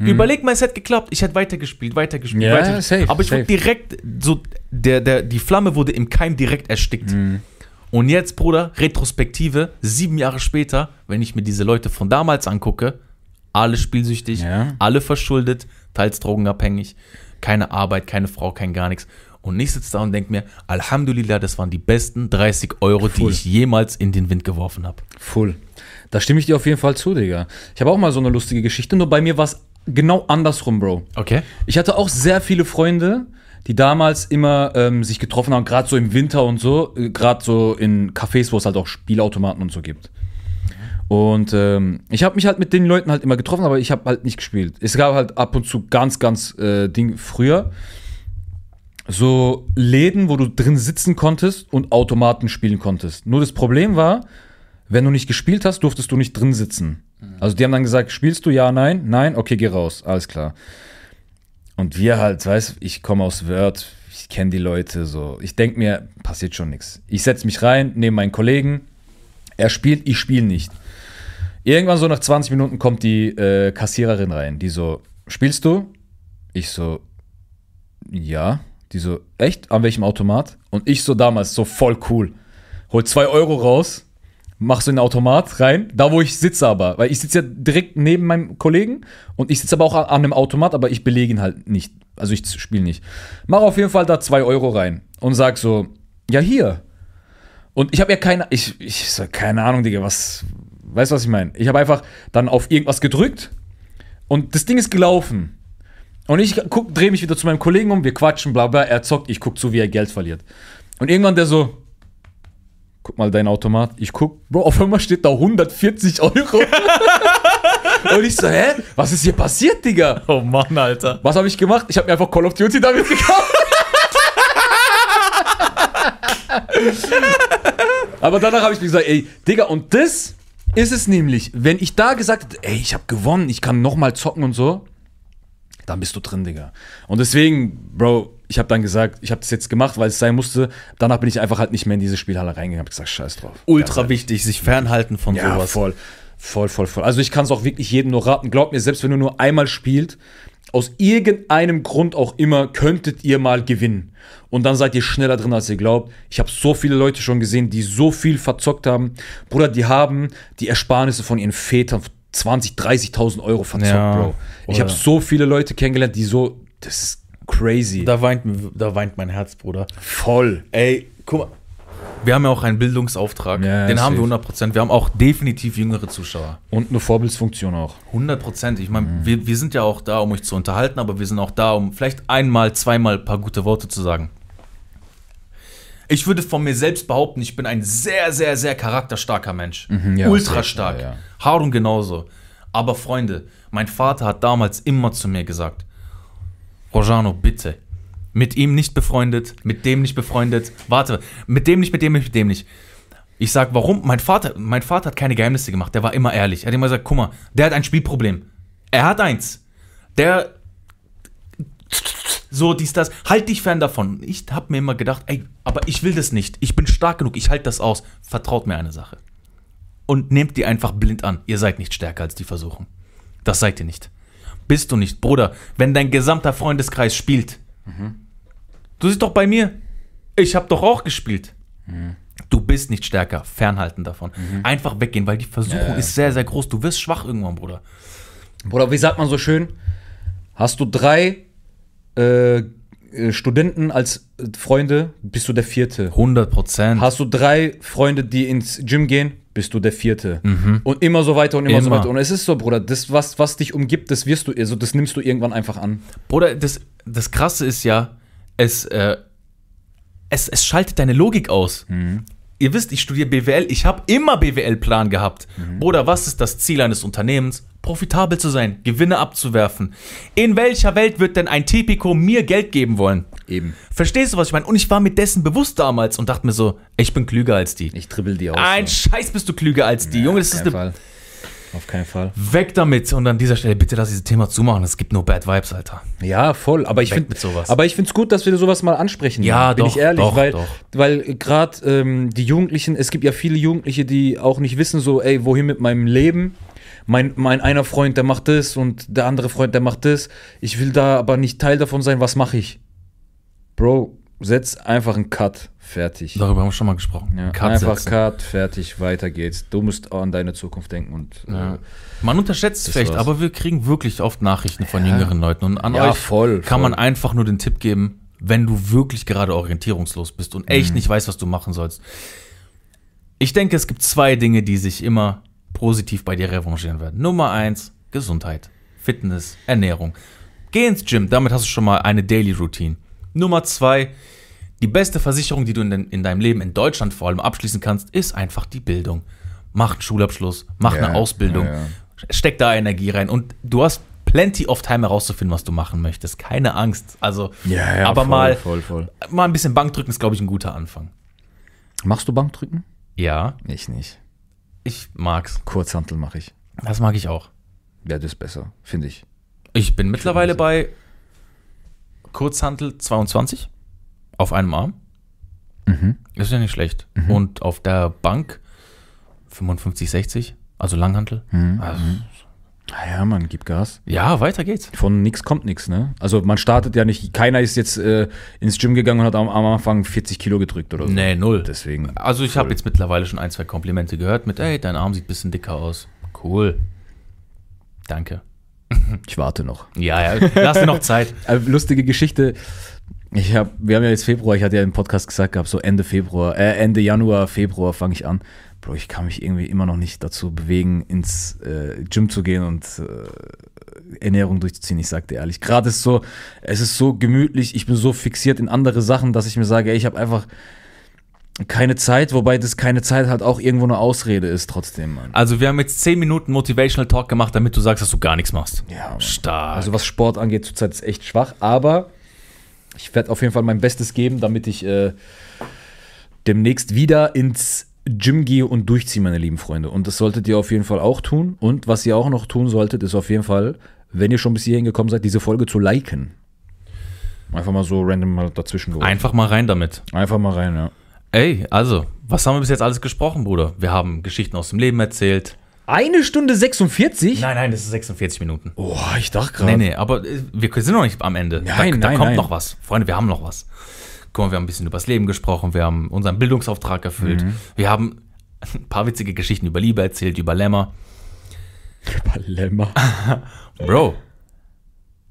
Überleg mal, es hätte geklappt. Ich hätte weitergespielt, weitergespielt, Ja, weitergespielt. safe, Aber ich wurde safe. direkt, so, der, der, die Flamme wurde im Keim direkt erstickt. Mhm. Und jetzt, Bruder, Retrospektive, sieben Jahre später, wenn ich mir diese Leute von damals angucke, alle spielsüchtig, Ja. alle verschuldet, teils drogenabhängig, keine Arbeit, keine Frau, kein gar nichts. Und ich sitze da und denke mir, Alhamdulillah, das waren die besten 30 Euro, die Voll. ich jemals in den Wind geworfen habe. Full. Da stimme ich dir auf jeden Fall zu, Digga. Ich habe auch mal so eine lustige Geschichte, nur bei mir war es genau andersrum, Bro. Okay. Ich hatte auch sehr viele Freunde, die damals immer ähm, sich getroffen haben, gerade so im Winter und so, gerade so in Cafés, wo es halt auch Spielautomaten und so gibt. Und ähm, ich habe mich halt mit den Leuten halt immer getroffen, aber ich habe halt nicht gespielt. Es gab halt ab und zu ganz, ganz äh, Ding früher so Läden, wo du drin sitzen konntest und Automaten spielen konntest. Nur das Problem war, wenn du nicht gespielt hast, durftest du nicht drin sitzen. Also die haben dann gesagt, spielst du? Ja, nein, nein, okay, geh raus, alles klar. Und wir halt, weißt ich komme aus Word, ich kenne die Leute so. Ich denke mir, passiert schon nichts. Ich setze mich rein, nehme meinen Kollegen, er spielt, ich spiele nicht. Irgendwann so nach 20 Minuten kommt die äh, Kassiererin rein, die so, spielst du? Ich so, ja. Die so, echt? An welchem Automat? Und ich so damals, so voll cool. Hol 2 Euro raus, mach so in den Automat rein, da wo ich sitze aber. Weil ich sitze ja direkt neben meinem Kollegen und ich sitze aber auch an, einem Automat, aber ich belege ihn halt nicht. Also ich spiele nicht. Mach auf jeden Fall da 2 Euro rein und sag so, ja hier. Und ich habe ja keine, ich, ich so, keine Ahnung, Digga, was, weißt du, was ich meine? Ich habe einfach dann auf irgendwas gedrückt und das Ding ist gelaufen. Und ich guck, drehe mich wieder zu meinem Kollegen um, wir quatschen, bla bla, er zockt, ich guck zu, wie er Geld verliert. Und irgendwann der so, guck mal dein Automat, ich guck, Bro, auf einmal steht da 140 Euro. Und ich so, hä? Was ist hier passiert, Digga? Oh Mann, Alter. Was habe ich gemacht? Ich habe mir einfach Call of Duty damit gekauft. Aber danach habe ich mir gesagt, ey, Digga, und das ist es nämlich, wenn ich da gesagt hätte, ey, ich habe gewonnen, ich kann nochmal zocken und so, dann bist du drin, Digga. Und deswegen, Bro, ich habe dann gesagt, ich habe das jetzt gemacht, weil es sein musste. Danach bin ich einfach halt nicht mehr in diese Spielhalle reingegangen, habe gesagt, scheiß drauf. Ultra wichtig, sich fernhalten von Ja, sowas. voll. Voll, voll, voll. Also ich kann es auch wirklich jedem nur raten. Glaubt mir, selbst wenn du nur einmal spielt, aus irgendeinem Grund auch immer, könntet ihr mal gewinnen. Und dann seid ihr schneller drin, als ihr glaubt. Ich habe so viele Leute schon gesehen, die so viel verzockt haben. Bruder, die haben die Ersparnisse von ihren Vätern 20, 30.000 Euro verzockt, Ja, Bro. Ich habe so viele Leute kennengelernt, die so, das ist crazy. Da weint, da weint mein Herz, Bruder. Voll. Ey, guck mal. Wir haben ja auch einen Bildungsauftrag. Ja, Den haben wir safe. 100%. Wir haben auch definitiv jüngere Zuschauer. Und eine Vorbildsfunktion auch. 100%. Ich meine, Mhm. wir, wir sind ja auch da, um euch zu unterhalten, aber wir sind auch da, um vielleicht einmal, zweimal ein paar gute Worte zu sagen. Ich würde von mir selbst behaupten, ich bin ein sehr, sehr, sehr charakterstarker Mensch. Mhm, ja, Ultra stark. ja, ja. Harun genauso. Aber Freunde, mein Vater hat damals immer zu mir gesagt, Rojano, bitte, mit ihm nicht befreundet, mit dem nicht befreundet, warte, mit dem nicht, mit dem nicht, mit dem nicht. Ich sag, warum? Mein Vater, mein Vater hat keine Geheimnisse gemacht, der war immer ehrlich. Er hat immer gesagt, guck mal, der hat ein Spielproblem. Er hat eins. Der so dies das, halt dich fern davon. Ich hab mir immer gedacht, ey, aber ich will das nicht. Ich bin stark genug, ich halte das aus. Vertraut mir eine Sache. Und nehmt die einfach blind an. Ihr seid nicht stärker als die Versuchung. Das seid ihr nicht. Bist du nicht, Bruder. Wenn dein gesamter Freundeskreis spielt, du siehst doch bei mir, ich habe doch auch gespielt. Du bist nicht stärker. Fernhalten davon. Einfach weggehen, weil die Versuchung ja. ist sehr, sehr groß. Du wirst schwach irgendwann, Bruder. Bruder, wie sagt man so schön? Hast du drei äh, äh, Studenten als äh, Freunde, bist du der vierte. 100 Prozent. Hast du drei Freunde, die ins Gym gehen, bist du der vierte. Und immer so weiter und immer, so Immer. weiter. Und es ist so, Bruder, das, was, was dich umgibt, das wirst du, also das nimmst du irgendwann einfach an. Bruder, das, das Krasse ist ja, es, äh, es, es schaltet deine Logik aus. Ihr wisst, ich studiere BWL, ich habe immer BWL-Plan gehabt. Bruder, was ist das Ziel eines Unternehmens? Profitabel zu sein, Gewinne abzuwerfen. In welcher Welt wird denn ein Tipico mir Geld geben wollen? Eben. Verstehst du, was ich meine? Und ich war mir dessen bewusst damals und dachte mir so, ich bin klüger als die. Ich dribbel die aus. Ein so. Scheiß bist du klüger als die. Junge, das ist eine Fall. Auf keinen Fall. Weg damit. Und an dieser Stelle bitte lass dieses Thema zumachen. Es gibt nur Bad Vibes, Alter. Ja, voll. Aber ich finde mit sowas. Aber ich finde es gut, dass wir sowas mal ansprechen. Ja, bin doch, ich ehrlich, doch, weil, doch. weil gerade ähm, die Jugendlichen, es gibt ja viele Jugendliche, die auch nicht wissen, so, ey, wohin mit meinem Leben? Mein, mein einer Freund, der macht das und der andere Freund, der macht das. Ich will da aber nicht Teil davon sein. Was mache ich? Bro, setz einfach einen Cut. Fertig. Darüber haben wir schon mal gesprochen. Ja, Cut einfach setzen. Cut, fertig, weiter geht's. Du musst auch an deine Zukunft denken und Ja. äh, Man unterschätzt es vielleicht, war's. aber wir kriegen wirklich oft Nachrichten von Ja. jüngeren Leuten. Und an Ja, euch voll, kann voll. man einfach nur den Tipp geben, wenn du wirklich gerade orientierungslos bist und echt nicht weißt, was du machen sollst. Ich denke, es gibt zwei Dinge, die sich immer positiv bei dir revanchieren werden. Nummer eins, Gesundheit, Fitness, Ernährung. Geh ins Gym, damit hast du schon mal eine Daily Routine. Nummer zwei, die beste Versicherung, die du in, in deinem Leben in Deutschland vor allem abschließen kannst, ist einfach die Bildung. Mach einen Schulabschluss, mach Ja, eine Ausbildung, ja, ja. steck da Energie rein und du hast plenty of time herauszufinden, was du machen möchtest. Keine Angst. Also, aber mal, voll, voll. mal ein bisschen Bankdrücken ist, glaube ich, ein guter Anfang. Machst du Bankdrücken? Ja, Ich nicht. ich mag's. Kurzhantel mache ich. Das mag ich auch. Ja, das ist besser, finde ich. Ich bin mittlerweile bei Kurzhantel 22 auf einem Arm. Mhm. Ist ja nicht schlecht. Und auf der Bank 55, 60, also Langhantel. Mhm. Also, Ah ja, man, gib Gas. ja, weiter geht's. Von nix kommt nix, ne? Also man startet ja nicht, keiner ist jetzt äh, ins Gym gegangen und hat am, am Anfang 40 Kilo gedrückt oder so. Nee, null. Deswegen. Also ich habe jetzt mittlerweile schon ein, zwei Komplimente gehört mit, ey, dein Arm sieht ein bisschen dicker aus. Cool. Danke. Ich warte noch. Ja, ja, lass dir noch Zeit. Äh, lustige Geschichte. Ich hab, wir haben ja jetzt Februar, ich hatte ja im Podcast gesagt gehabt, so Ende Februar, äh, Ende Januar, Februar fange ich an. Bro, ich kann mich irgendwie immer noch nicht dazu bewegen, ins äh, Gym zu gehen und äh, Ernährung durchzuziehen. Ich sag dir ehrlich. Gerade ist so, es ist so gemütlich, ich bin so fixiert in andere Sachen, dass ich mir sage, ey, ich habe einfach keine Zeit, wobei das keine Zeit halt auch irgendwo eine Ausrede ist trotzdem, Mann. Also wir haben jetzt 10 Minuten Motivational Talk gemacht, damit du sagst, dass du gar nichts machst. Ja, Mann. Stark. Also was Sport angeht, zurzeit ist echt schwach, aber ich werde auf jeden Fall mein Bestes geben, damit ich äh, demnächst wieder ins Gym gehe und durchziehe, meine lieben Freunde. Und das solltet ihr auf jeden Fall auch tun. Und was ihr auch noch tun solltet, ist auf jeden Fall, wenn ihr schon bis hierhin gekommen seid, diese Folge zu liken. Einfach mal so random mal dazwischen geworfen. Einfach mal rein damit. Einfach mal rein, ja. Ey, also, was haben wir bis jetzt alles gesprochen, Bruder? Wir haben Geschichten aus dem Leben erzählt. Eine Stunde 46? Nein, nein, das ist 46 Minuten. Oh, ich dachte gerade. Nee, nee, aber äh, wir sind noch nicht am Ende. Nein, da, da nein, kommt nein. noch was. Freunde, wir haben noch was. Guck mal, wir haben ein bisschen übers Leben gesprochen, wir haben unseren Bildungsauftrag erfüllt. Mhm. Wir haben ein paar witzige Geschichten über Liebe erzählt, über Lämmer. Lämmer. Bro,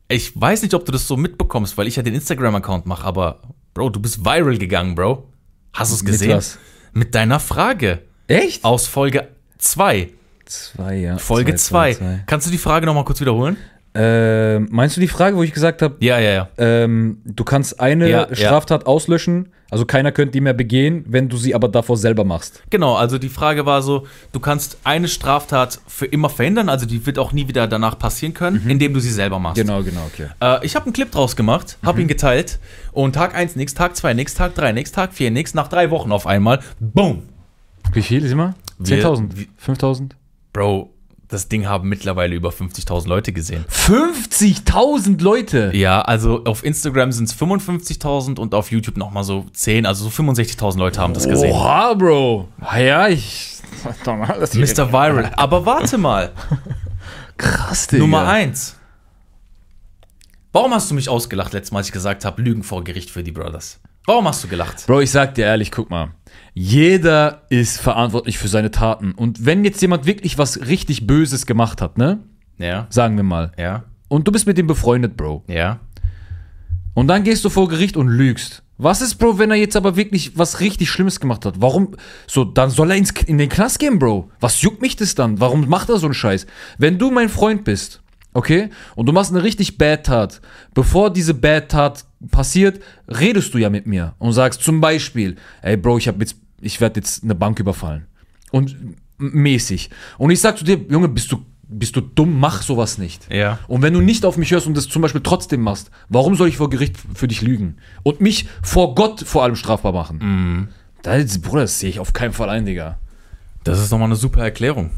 ich weiß nicht, ob du das so mitbekommst, weil ich ja den Instagram-Account mache, aber Bro, du bist viral gegangen, Bro. Hast du es Mit gesehen? was? Mit deiner Frage Echt? aus Folge 2. Zwei, ja. Folge Zwei, 2. zwei, zwei. Kannst du die Frage nochmal kurz wiederholen? Ähm, meinst du die Frage, wo ich gesagt habe, Ja, ja, ja. ähm, du kannst eine Ja, ja. Straftat auslöschen, also keiner könnte die mehr begehen, wenn du sie aber davor selber machst. Genau, also die Frage war so, du kannst eine Straftat für immer verhindern, also die wird auch nie wieder danach passieren können, indem du sie selber machst. Genau, genau, okay. Äh, ich habe einen Clip draus gemacht, habe ihn geteilt und Tag 1 nix, Tag 2 nix, Tag 3 nix, Tag 4 nix, nach drei Wochen auf einmal, boom. Wie viel ist immer? Wir- 10.000? wie- 5.000? Bro, das Ding haben mittlerweile über 50.000 Leute gesehen. 50.000 Leute! Ja, also auf Instagram sind es 55.000 und auf YouTube nochmal so 10, also so 65.000 Leute haben das gesehen. Oha, Bro! Ja, ich. Das Mr. Viral. Aber warte mal. Krass, Digga. Nummer eins. Warum hast du mich ausgelacht letztes Mal, als ich gesagt habe, Lügen vor Gericht für die Brothers? Warum hast du gelacht? Bro, ich sag dir ehrlich, guck mal. Jeder ist verantwortlich für seine Taten. Und wenn jetzt jemand wirklich was richtig Böses gemacht hat, ne? Ja, Sagen wir mal. ja, Und du bist mit ihm befreundet, Bro. ja. Und dann gehst du vor Gericht und lügst. Was ist, Bro, wenn er jetzt aber wirklich was richtig Schlimmes gemacht hat? Warum? So, dann soll er ins, in den Knast gehen, Bro. Was juckt mich das dann? Warum macht er so einen Scheiß? Wenn du mein Freund bist, okay, und du machst eine richtig Bad Tat, bevor diese Bad Tat passiert, redest du ja mit mir und sagst zum Beispiel, ey, Bro, ich jetzt, ich werde jetzt eine Bank überfallen. Und mäßig. Und ich sag zu dir, Junge, bist du, bist du dumm, mach sowas nicht. Ja. Und wenn du nicht auf mich hörst und das zum Beispiel trotzdem machst, warum soll ich vor Gericht für dich lügen? Und mich vor Gott vor allem strafbar machen? Mhm. Da ist, Bruder, das sehe ich auf keinen Fall ein, Digga. Das ist nochmal eine super Erklärung.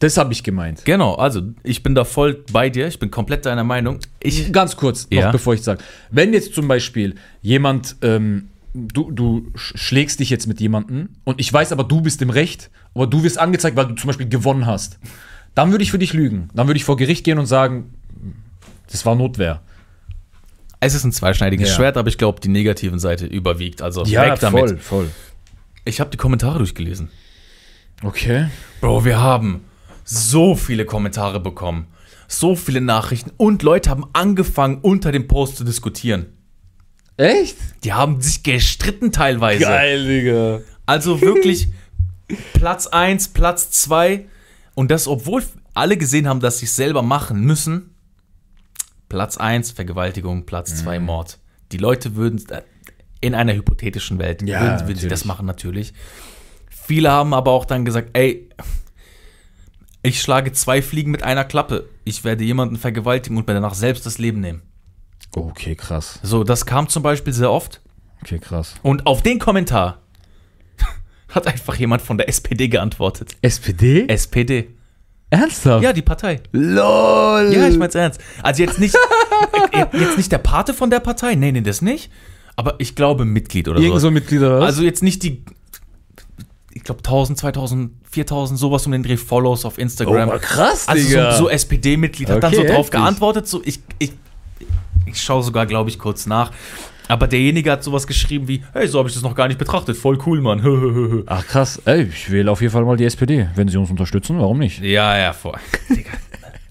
Das habe ich gemeint. Genau, also ich bin da voll bei dir, ich bin komplett deiner Meinung. Ich, Ganz kurz, noch Ja. bevor ich sage. Wenn jetzt zum Beispiel jemand, ähm, du, du sch- schlägst dich jetzt mit jemandem und ich weiß aber, du bist im Recht, aber du wirst angezeigt, weil du zum Beispiel gewonnen hast, dann würde ich für dich lügen. Dann würde ich vor Gericht gehen und sagen, das war Notwehr. es ist ein zweischneidiges Ja. Schwert, aber ich glaube, die negativen Seite überwiegt. Also weg damit. voll, voll. Ich habe die Kommentare durchgelesen. Okay. Bro, wir haben so viele Kommentare bekommen, so viele Nachrichten und Leute haben angefangen, unter dem Post zu diskutieren. Echt? Die haben sich gestritten teilweise. Digga. Also wirklich Platz 1, Platz 2. Und das, obwohl alle gesehen haben, dass sie es selber machen müssen. Platz 1 Vergewaltigung, Platz 2 Mhm. Mord. Die Leute würden äh, in einer hypothetischen Welt Ja, würden, würden sie das machen natürlich. Viele haben aber auch dann gesagt, ey, ich schlage zwei Fliegen mit einer Klappe. Ich werde jemanden vergewaltigen und mir danach selbst das Leben nehmen. Okay, krass. So, das kam zum Beispiel sehr oft. Okay, krass. Und auf den Kommentar hat einfach jemand von der SPD geantwortet. SPD? SPD. Ernsthaft? Ja, die Partei. LOL. Ja, ich mein's ernst. Also jetzt nicht, äh, jetzt nicht der Pate von der Partei, nee, nee, das nicht. Aber ich glaube Mitglied oder Irgend so. so Mitglieder, oder was? Also jetzt nicht die, ich glaube 1000, 2000, 4000, sowas um den Dreh Follows auf Instagram. oh, krass, also Digga. so, so SPD-Mitglied hat dann Okay, so drauf heftig. geantwortet. So, ich, ich, ich schaue sogar, glaube ich, kurz nach. Aber derjenige hat sowas geschrieben wie, hey, so habe ich das noch gar nicht betrachtet. Voll cool, Mann. Ach krass. Ey, ich wähle auf jeden Fall mal die SPD. Wenn sie uns unterstützen, warum nicht? ja, ja, voll. Digga.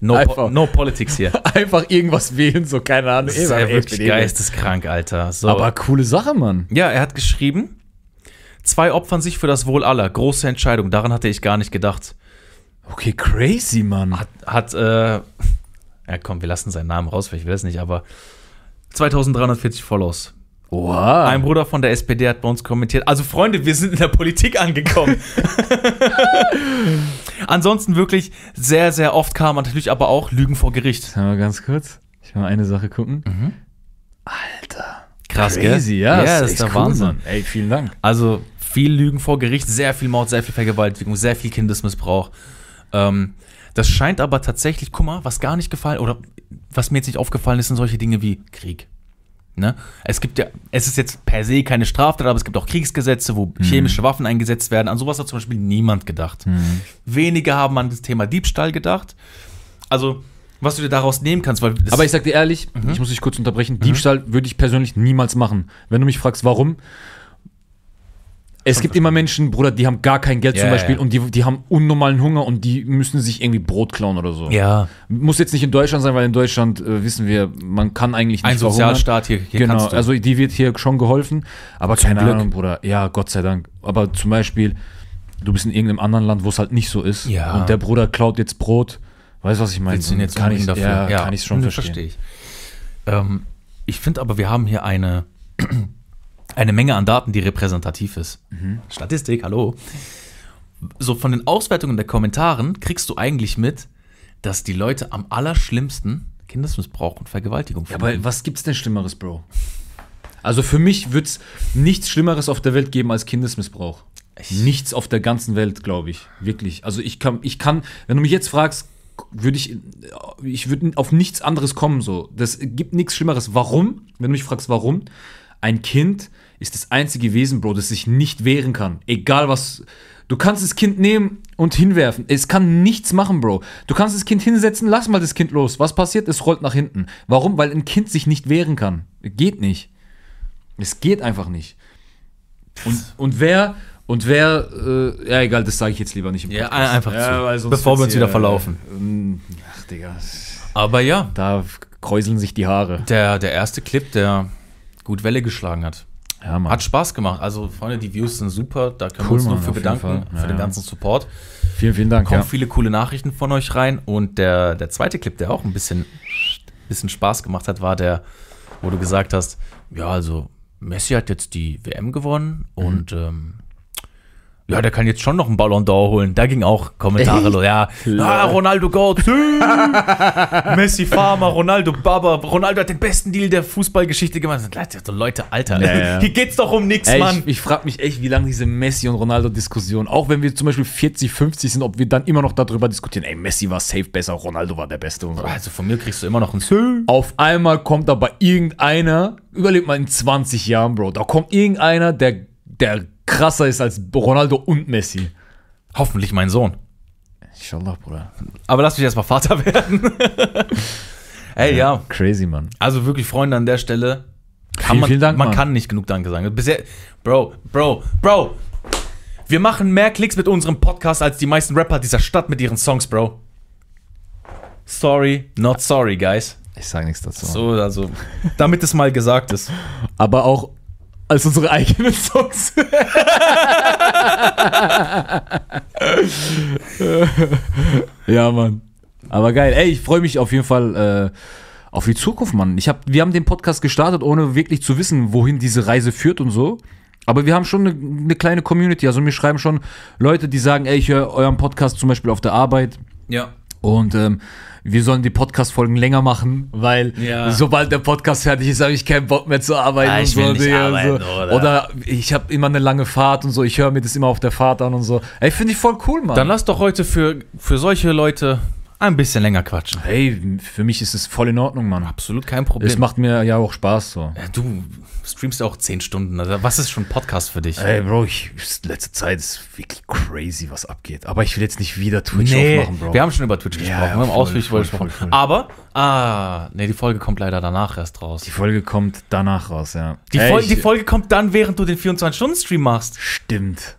No, po no politics hier. Einfach irgendwas wählen, so keine Ahnung. Das ist ja wirklich geisteskrank, Alter. So. Aber coole Sache, Mann. Ja, er hat geschrieben, zwei opfern sich für das Wohl aller. Große Entscheidung, daran hatte ich gar nicht gedacht. Okay, crazy, Mann. Hat, hat äh, ja komm, wir lassen seinen Namen raus, weil ich will es nicht, aber 2340 Follows. Wow. Ein Bruder von der SPD hat bei uns kommentiert. Also Freunde, wir sind in der Politik angekommen. Ansonsten wirklich sehr, sehr oft kam natürlich aber auch Lügen vor Gericht. Jetzt mal ganz kurz. Ich will mal eine Sache gucken. Mhm. Alter. Krass, Crazy, gell? ja. Ja, das ist der Wahnsinn. Mann. Ey, vielen Dank. Also viel Lügen vor Gericht, sehr viel Mord, sehr viel Vergewaltigung, sehr viel Kindesmissbrauch. Ähm, das scheint aber tatsächlich, guck mal, was gar nicht gefallen oder was mir jetzt nicht aufgefallen ist, sind solche Dinge wie Krieg. Ne? Es gibt ja, es ist jetzt per se keine Straftat, aber es gibt auch Kriegsgesetze, wo chemische Waffen eingesetzt werden. An sowas hat zum Beispiel niemand gedacht. Wenige haben an das Thema Diebstahl gedacht. Also, was du dir daraus nehmen kannst, Aber ich sag dir ehrlich, Mhm. ich muss dich kurz unterbrechen. Diebstahl würde ich persönlich niemals machen. Wenn du mich fragst, warum. Es gibt immer Menschen, Bruder, die haben gar kein Geld Ja, zum Beispiel ja. und die, die haben unnormalen Hunger und die müssen sich irgendwie Brot klauen oder so. ja, Muss jetzt nicht in Deutschland sein, weil in Deutschland äh, wissen wir, man kann eigentlich nicht ein Sozialstaat hier, hier Genau, also die wird hier schon geholfen, aber keine Glück. Ahnung, Bruder. Ja, Gott sei Dank. Aber zum Beispiel, du bist in irgendeinem anderen Land, wo es halt nicht so ist. Ja. Und der Bruder klaut jetzt Brot. Weißt du, was ich meine? Willst du jetzt kann ich, umbringen ja, kann ich schon verstehen. Verstehe ich. Ähm, ich finde aber, wir haben hier eine, eine Menge an Daten, die repräsentativ ist. Mhm. Statistik, hallo. So von den Auswertungen der Kommentaren kriegst du eigentlich mit, dass die Leute am allerschlimmsten Kindesmissbrauch und Vergewaltigung Ja, aber was gibt's denn Schlimmeres, Bro? Also für mich wird's nichts Schlimmeres auf der Welt geben als Kindesmissbrauch. Nichts auf der ganzen Welt, glaube ich. Wirklich. Also ich kann, ich kann, wenn du mich jetzt fragst, würde ich, ich würde auf nichts anderes kommen, so. Das gibt nichts Schlimmeres. Warum? Wenn du mich fragst, warum? Ein Kind ist das einzige Wesen, Bro, das sich nicht wehren kann. Egal was. Du kannst das Kind nehmen und hinwerfen. Es kann nichts machen, Bro. Du kannst das Kind hinsetzen, lass mal das Kind los. Was passiert? Es rollt nach hinten. Warum? Weil ein Kind sich nicht wehren kann. Geht nicht. Es geht einfach nicht. Und, und wer, und wer, äh, ja egal, das sage ich jetzt lieber nicht im Ja, einfach zu. weil sonst Bevor wir uns wieder verlaufen. ähm, ach, Digga. Aber ja, Da kräuseln sich die Haare. der, der erste Clip, der gut Welle geschlagen hat. Ja, Mann. Hat Spaß gemacht. Also, Freunde, die Views sind super. Da können Cool, wir uns nur Mann, für auf jeden bedanken. Ja, für den ja. ganzen Support. vielen, vielen Dank. kommen Ja. viele coole Nachrichten von euch rein. Und der, der zweite Clip, der auch ein bisschen, bisschen Spaß gemacht hat, war der, wo du gesagt hast, ja, also Messi hat jetzt die WM gewonnen Mhm. und ähm, ja, der kann jetzt schon noch einen Ballon d'Or holen. Da ging auch Kommentare los. Ja, ah, Ronaldo Goat, Messi Farmer, Ronaldo Baba, Ronaldo hat den besten Deal der Fußballgeschichte gemacht. So, Leute, Alter, Ja, ja. hier geht's doch um nichts, Mann. ich ich frage mich echt, wie lange diese Messi- und Ronaldo-Diskussion, auch wenn wir zum Beispiel 40, 50 sind, ob wir dann immer noch darüber diskutieren, ey, Messi war safe besser, Ronaldo war der Beste und so. Also von mir kriegst du immer noch ein Sö. Auf einmal kommt aber irgendeiner, überlebt mal in 20 Jahren, Bro, da kommt irgendeiner, der, der krasser ist als Ronaldo und Messi. Hoffentlich mein Sohn. Inshallah, Bruder. Aber lass mich erstmal Vater werden. Ey, ja. Crazy, Mann. Also wirklich, Freunde, an der Stelle. Kann Vielen, man, vielen Dank, Man Mann. kann nicht genug Danke sagen. Bisher, Bro, Bro, Bro. Wir machen mehr Klicks mit unserem Podcast als die meisten Rapper dieser Stadt mit ihren Songs, Bro. Sorry, not sorry, guys. Ich sage nichts dazu. So, also, damit es mal gesagt ist. Aber auch als unsere eigenen Songs. ja, Mann. Aber geil. Ey, ich freue mich auf jeden Fall äh, auf die Zukunft, Mann. Ich hab, wir haben den Podcast gestartet, ohne wirklich zu wissen, wohin diese Reise führt und so. Aber wir haben schon eine, eine kleine Community. Also mir schreiben schon Leute, die sagen, ey, ich höre euren Podcast zum Beispiel auf der Arbeit. Ja. Und ähm, wir sollen die Podcast-Folgen länger machen, weil Ja. sobald der Podcast fertig ist, habe ich keinen Bock mehr zu arbeiten Ah, und ich will so. nicht Digga, arbeiten, so. oder? oder ich habe immer eine lange Fahrt und so. Ich höre mir das immer auf der Fahrt an und so. Ey, finde ich voll cool, Mann. Dann lass doch heute für, für solche Leute ein bisschen länger quatschen. hey, für mich ist es voll in Ordnung, Mann. Absolut kein Problem. Es macht mir ja auch Spaß so. Ja, du streamst auch 10 Stunden. Also was ist schon Podcast für dich? Ey, Bro, ich, letzte Zeit ist wirklich crazy, was abgeht. Aber ich will jetzt nicht wieder Twitch nee, aufmachen, Bro. wir haben schon über Twitch Ja, gesprochen. ja, wir haben voll, ausführlich voll, gesprochen. voll, voll. Aber, ah, nee, die Folge kommt leider danach erst raus. die Folge kommt danach raus, ja. Die, Ey, Folge, ich- die Folge kommt dann, während du den 24-Stunden-Stream machst. Stimmt.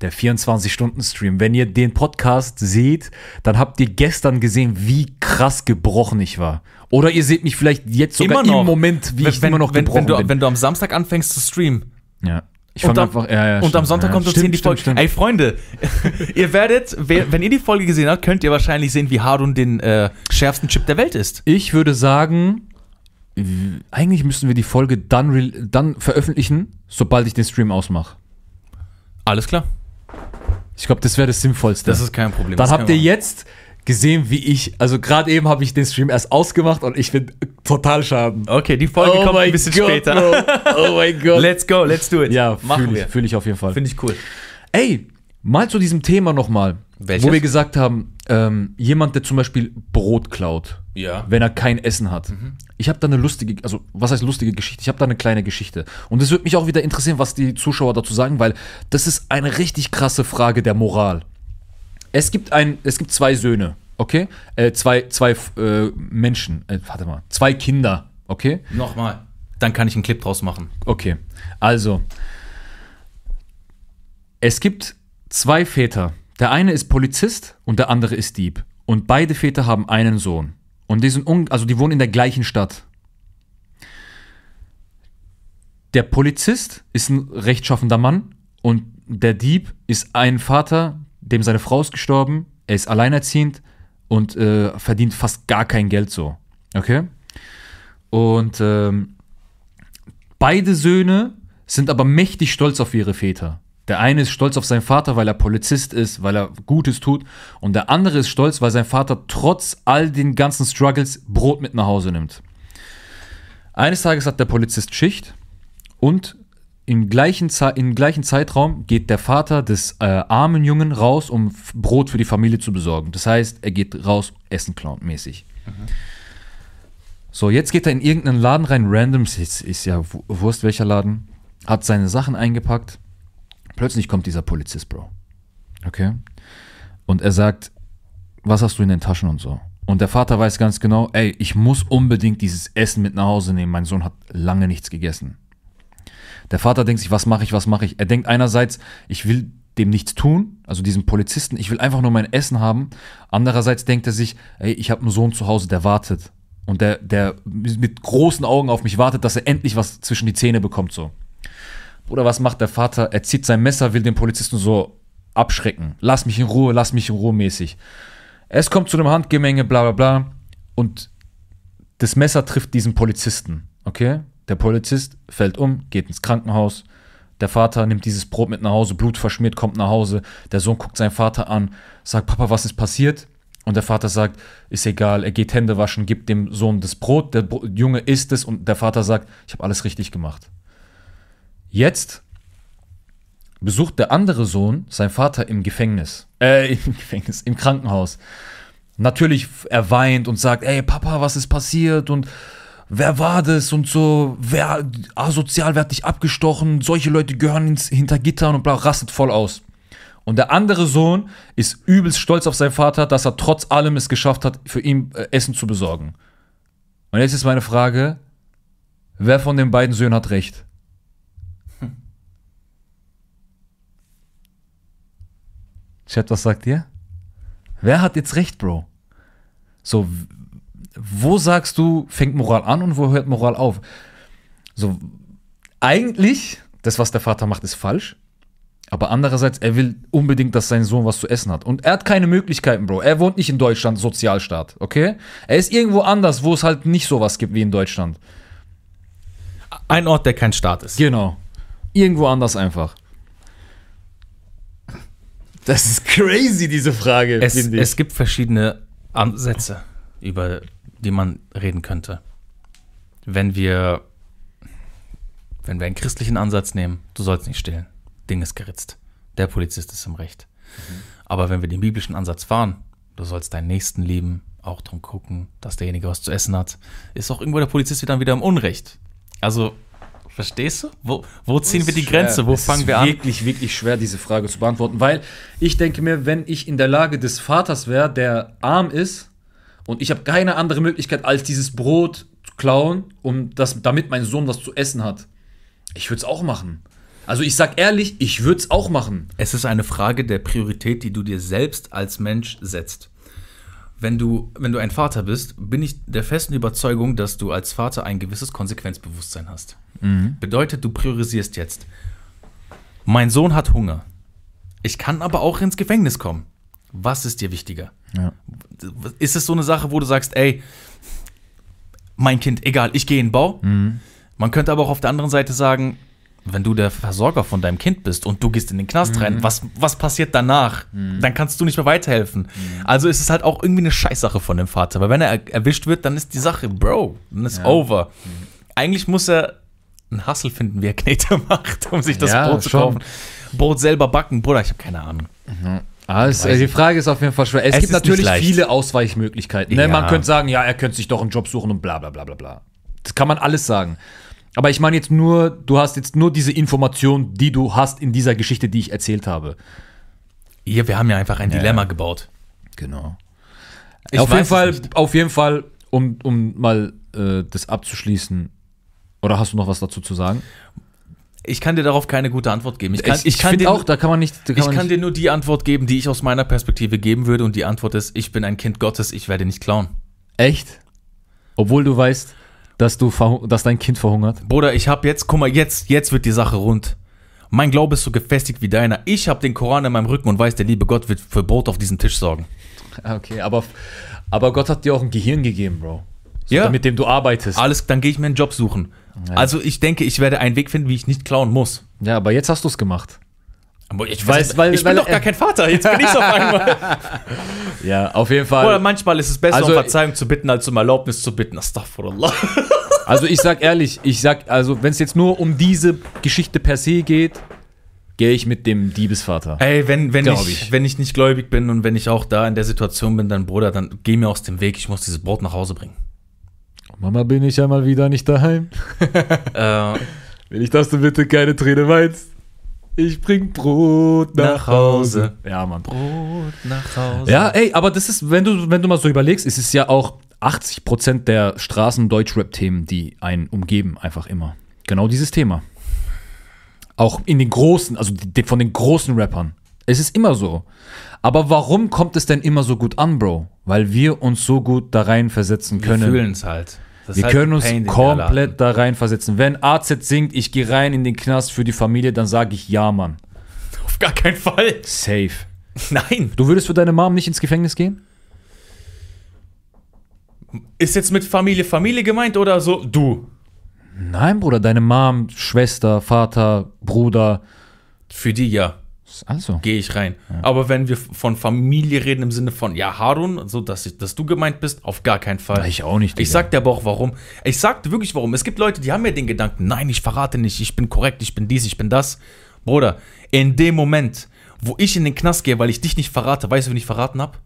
Der 24-Stunden-Stream. Wenn ihr den Podcast seht, dann habt ihr gestern gesehen, wie krass gebrochen ich war. Oder ihr seht mich vielleicht jetzt sogar Immer noch. im Moment, wie wenn, ich wenn, immer noch wenn, gebrochen wenn, du, bin. wenn du am Samstag anfängst zu streamen ja. Ich und, am, einfach, ja, ja, und am stimmt. Sonntag ja, kommt um stimmt, 10 die Folge. Stimmt, Ey, Freunde, ihr werdet, wer- wenn ihr die Folge gesehen habt, könnt ihr wahrscheinlich sehen, wie Harun den äh, schärfsten Chip der Welt ist. Ich würde sagen, eigentlich müssten wir die Folge dann, dann veröffentlichen, sobald ich den Stream ausmache. Alles klar. Ich glaube, das wäre das Sinnvollste. Das ist kein Problem. Dann habt ihr jetzt gesehen, wie ich, also gerade eben habe ich den Stream erst ausgemacht und ich bin total schaden. Okay, die Folge kommt ein bisschen später. Bro. Oh mein Gott. Let's go, let's do it. ja, machen fühle wir. ich, fühl ich auf jeden Fall. Finde ich cool. Ey, mal zu diesem Thema nochmal. Wo wir gesagt haben, ähm, jemand, der zum Beispiel Brot klaut, Ja. wenn er kein Essen hat. Ich habe da eine lustige, also was heißt lustige Geschichte? Ich habe da eine kleine Geschichte. Und es würde mich auch wieder interessieren, was die Zuschauer dazu sagen, weil das ist eine richtig krasse Frage der Moral. Es gibt ein, es gibt zwei Söhne, okay? Äh, zwei, zwei äh, Menschen, äh, warte mal, zwei Kinder, okay? Nochmal. Dann kann ich einen Clip draus machen. Okay, also es gibt zwei Väter. Der eine ist Polizist und der andere ist Dieb. Und beide Väter haben einen Sohn. Und die sind also die wohnen in der gleichen Stadt. Der Polizist ist ein rechtschaffender Mann und der Dieb ist ein Vater, dem seine Frau ist gestorben, er ist alleinerziehend und äh, verdient fast gar kein Geld so. Okay? Und ähm, Beide Söhne sind aber mächtig stolz auf ihre Väter. Der eine ist stolz auf seinen Vater, weil er Polizist ist, weil er Gutes tut. Und der andere ist stolz, weil sein Vater trotz all den ganzen Struggles Brot mit nach Hause nimmt. Eines Tages hat der Polizist Schicht und im gleichen, im gleichen Zeitraum geht der Vater des äh, armen Jungen raus, um Brot für die Familie zu besorgen. Das heißt, er geht raus, Essen klauen mäßig. So, jetzt geht er in irgendeinen Laden rein, random, ist, ist ja wu- Wurst welcher Laden, hat seine Sachen eingepackt. Plötzlich kommt dieser Polizist, Bro. Okay? Und er sagt, was hast du in den Taschen und so? Und der Vater weiß ganz genau, ey, ich muss unbedingt dieses Essen mit nach Hause nehmen. Mein Sohn hat lange nichts gegessen. Der Vater denkt sich, was mache ich, was mache ich? Er denkt einerseits, ich will dem nichts tun, also diesem Polizisten, ich will einfach nur mein Essen haben. Andererseits denkt er sich, ey, ich habe einen Sohn zu Hause, der wartet. Und der, der mit großen Augen auf mich wartet, dass er endlich was zwischen die Zähne bekommt, so. Oder was macht der Vater? Er zieht sein Messer, will den Polizisten so abschrecken. Lass mich in Ruhe, lass mich in Ruhe mäßig. Es kommt zu einem Handgemenge, bla bla bla. Und das Messer trifft diesen Polizisten, okay? Der Polizist fällt um, geht ins Krankenhaus. Der Vater nimmt dieses Brot mit nach Hause, Blut verschmiert, kommt nach Hause. Der Sohn guckt seinen Vater an, sagt, Papa, was ist passiert? Und der Vater sagt, ist egal, er geht Hände waschen, gibt dem Sohn das Brot, der Junge isst es und der Vater sagt, ich habe alles richtig gemacht. Jetzt besucht der andere Sohn seinen Vater im Gefängnis. Äh, im Gefängnis, im Krankenhaus. Natürlich, er weint und sagt, ey Papa, was ist passiert und wer war das und so, wer asozial, wer hat dich abgestochen, solche Leute gehören ins, hinter Gittern und bla, rastet voll aus. Und der andere Sohn ist übelst stolz auf seinen Vater, dass er trotz allem es geschafft hat, für ihn äh, Essen zu besorgen. Und jetzt ist meine Frage, wer von den beiden Söhnen hat recht? Chat, was sagt ihr? Wer hat jetzt recht, Bro? So, wo sagst du, fängt Moral an und wo hört Moral auf? So, eigentlich, das, was der Vater macht, ist falsch. Aber andererseits, er will unbedingt, dass sein Sohn was zu essen hat. Und er hat keine Möglichkeiten, Bro. Er wohnt nicht in Deutschland, Sozialstaat, okay? Er ist irgendwo anders, wo es halt nicht sowas gibt wie in Deutschland. Ein Ort, der kein Staat ist. Genau. Irgendwo anders einfach. Das ist crazy, diese Frage, Es, finde ich. es gibt verschiedene Ansätze, über die man reden könnte. Wenn wir, wenn wir einen christlichen Ansatz nehmen, du sollst nicht stehlen, Ding ist geritzt. Der Polizist ist im Recht. Aber wenn wir den biblischen Ansatz fahren, du sollst deinen Nächsten lieben, auch drum gucken, dass derjenige was zu essen hat, ist auch irgendwo der Polizist dann wieder im Unrecht. Also, verstehst du? Wo, wo ziehen wir die Grenze? Wo Es fangen ist wir an? wirklich, wirklich schwer, diese Frage zu beantworten, weil ich denke mir, wenn ich in der Lage des Vaters wäre, der arm ist und ich habe keine andere Möglichkeit, als dieses Brot zu klauen, um das, damit mein Sohn was zu essen hat, ich würde es auch machen. Also ich sag ehrlich, ich würde es auch machen. Es ist eine Frage der Priorität, die du dir selbst als Mensch setzt. Wenn du, wenn du ein Vater bist, bin ich der festen Überzeugung, dass du als Vater ein gewisses Konsequenzbewusstsein hast. Bedeutet, du priorisierst jetzt. Mein Sohn hat Hunger. Ich kann aber auch ins Gefängnis kommen. Was ist dir wichtiger? Ja. Ist es so eine Sache, wo du sagst, ey, mein Kind, egal, ich gehe in den Bau? Man könnte aber auch auf der anderen Seite sagen, wenn du der Versorger von deinem Kind bist und du gehst in den Knast rein, was, was passiert danach? Dann kannst du nicht mehr weiterhelfen. Also ist es halt auch irgendwie eine Scheißsache von dem Vater, weil wenn er er- erwischt wird, dann ist die Sache, Bro, dann ist over. Eigentlich muss er einen Hustle finden, wie er Knete macht, um sich das Ja, Brot zu schon. kaufen. Brot selber backen, Bruder, ich habe keine Ahnung. Ah, es, Weiß die. Frage ist auf jeden Fall schwer. Es, Es gibt natürlich viele Ausweichmöglichkeiten. Ne? Ja. Man könnte sagen, ja, er könnte sich doch einen Job suchen und bla bla bla bla bla. Das kann man alles sagen. Aber ich meine jetzt nur, du hast jetzt nur diese Information, die du hast in dieser Geschichte, die ich erzählt habe. Hier, wir haben ja einfach ein Dilemma gebaut. Genau. Ich auf, jeden Fall, nicht. auf jeden Fall, um, um mal äh, das abzuschließen. Oder hast du noch was dazu zu sagen? Ich kann dir darauf keine gute Antwort geben. Ich kann, ich ich kann finde auch, da kann man nicht. Kann ich man kann nicht dir nur die Antwort geben, die ich aus meiner Perspektive geben würde. Und die Antwort ist, ich bin ein Kind Gottes, ich werde nicht klauen. echt? Obwohl du weißt, dass, du dass dein Kind verhungert? Bruder, ich habe jetzt, guck mal, jetzt, jetzt wird die Sache rund. Mein Glaube ist so gefestigt wie deiner. Ich habe den Koran in meinem Rücken und weiß, der liebe Gott wird für Brot auf diesem Tisch sorgen. Ah, Okay, aber, aber Gott hat dir auch ein Gehirn gegeben, Bro. So, Ja. Mit dem du arbeitest. Alles, dann gehe ich mir einen Job suchen. Also ich denke, ich werde einen Weg finden, wie ich nicht klauen muss. Ja, aber jetzt hast du es gemacht. Aber ich, Weiß- weil- ich weil- bin doch gar kein Vater, jetzt bin ich auf einmal. Ja, auf jeden Fall. Oder manchmal ist es besser, Also- um Verzeihung zu bitten, als um Erlaubnis zu bitten. Astaghfirullah. Also ich sag ehrlich, ich sag, also wenn es jetzt nur um diese Geschichte per se geht, gehe ich mit dem Diebesvater. Ey, wenn, wenn, ich, ich. wenn ich nicht gläubig bin und wenn ich auch da in der Situation bin, dann Bruder, dann geh mir aus dem Weg, ich muss dieses Brot nach Hause bringen. Mama, bin ich einmal wieder nicht daheim? Äh, Will ich, dass du bitte keine Träne weinst? Ich bring Brot nach, Nach Hause. Hause. Ja, Mann. Brot nach Hause. Ja, ey, aber das ist, wenn du, wenn du mal so überlegst, ist es ja auch 80% der Straßen-Deutschrap-Themen, die einen umgeben, einfach immer. Genau dieses Thema. Auch in den großen, also die, von den großen Rappern. Es ist immer so. Aber warum kommt es denn immer so gut an, Bro? Weil wir uns so gut da rein versetzen wir können. fühlen es halt. Das Wir können uns Pain, komplett da rein versetzen. Wenn AZ singt, ich gehe rein in den Knast für die Familie, dann sage ich ja, Mann. Auf gar keinen Fall. Safe. Nein. Du würdest für deine Mom nicht ins Gefängnis gehen? Ist jetzt mit Familie Familie gemeint oder so? Du. Nein, Bruder, deine Mom, Schwester, Vater, Bruder. Für die ja. Also. Gehe ich rein. Aber wenn wir von Familie reden im Sinne von, ja, Harun, so dass, ich, dass du gemeint bist, auf gar keinen Fall. Ich auch nicht. Ich Digga. sag dir aber auch warum. Ich sag dir wirklich warum. Es gibt Leute, die haben ja den Gedanken, nein, ich verrate nicht, ich bin korrekt, ich bin dies, ich bin das. Bruder, in dem Moment, wo ich in den Knast gehe, weil ich dich nicht verrate, weißt du, wen ich verraten hab?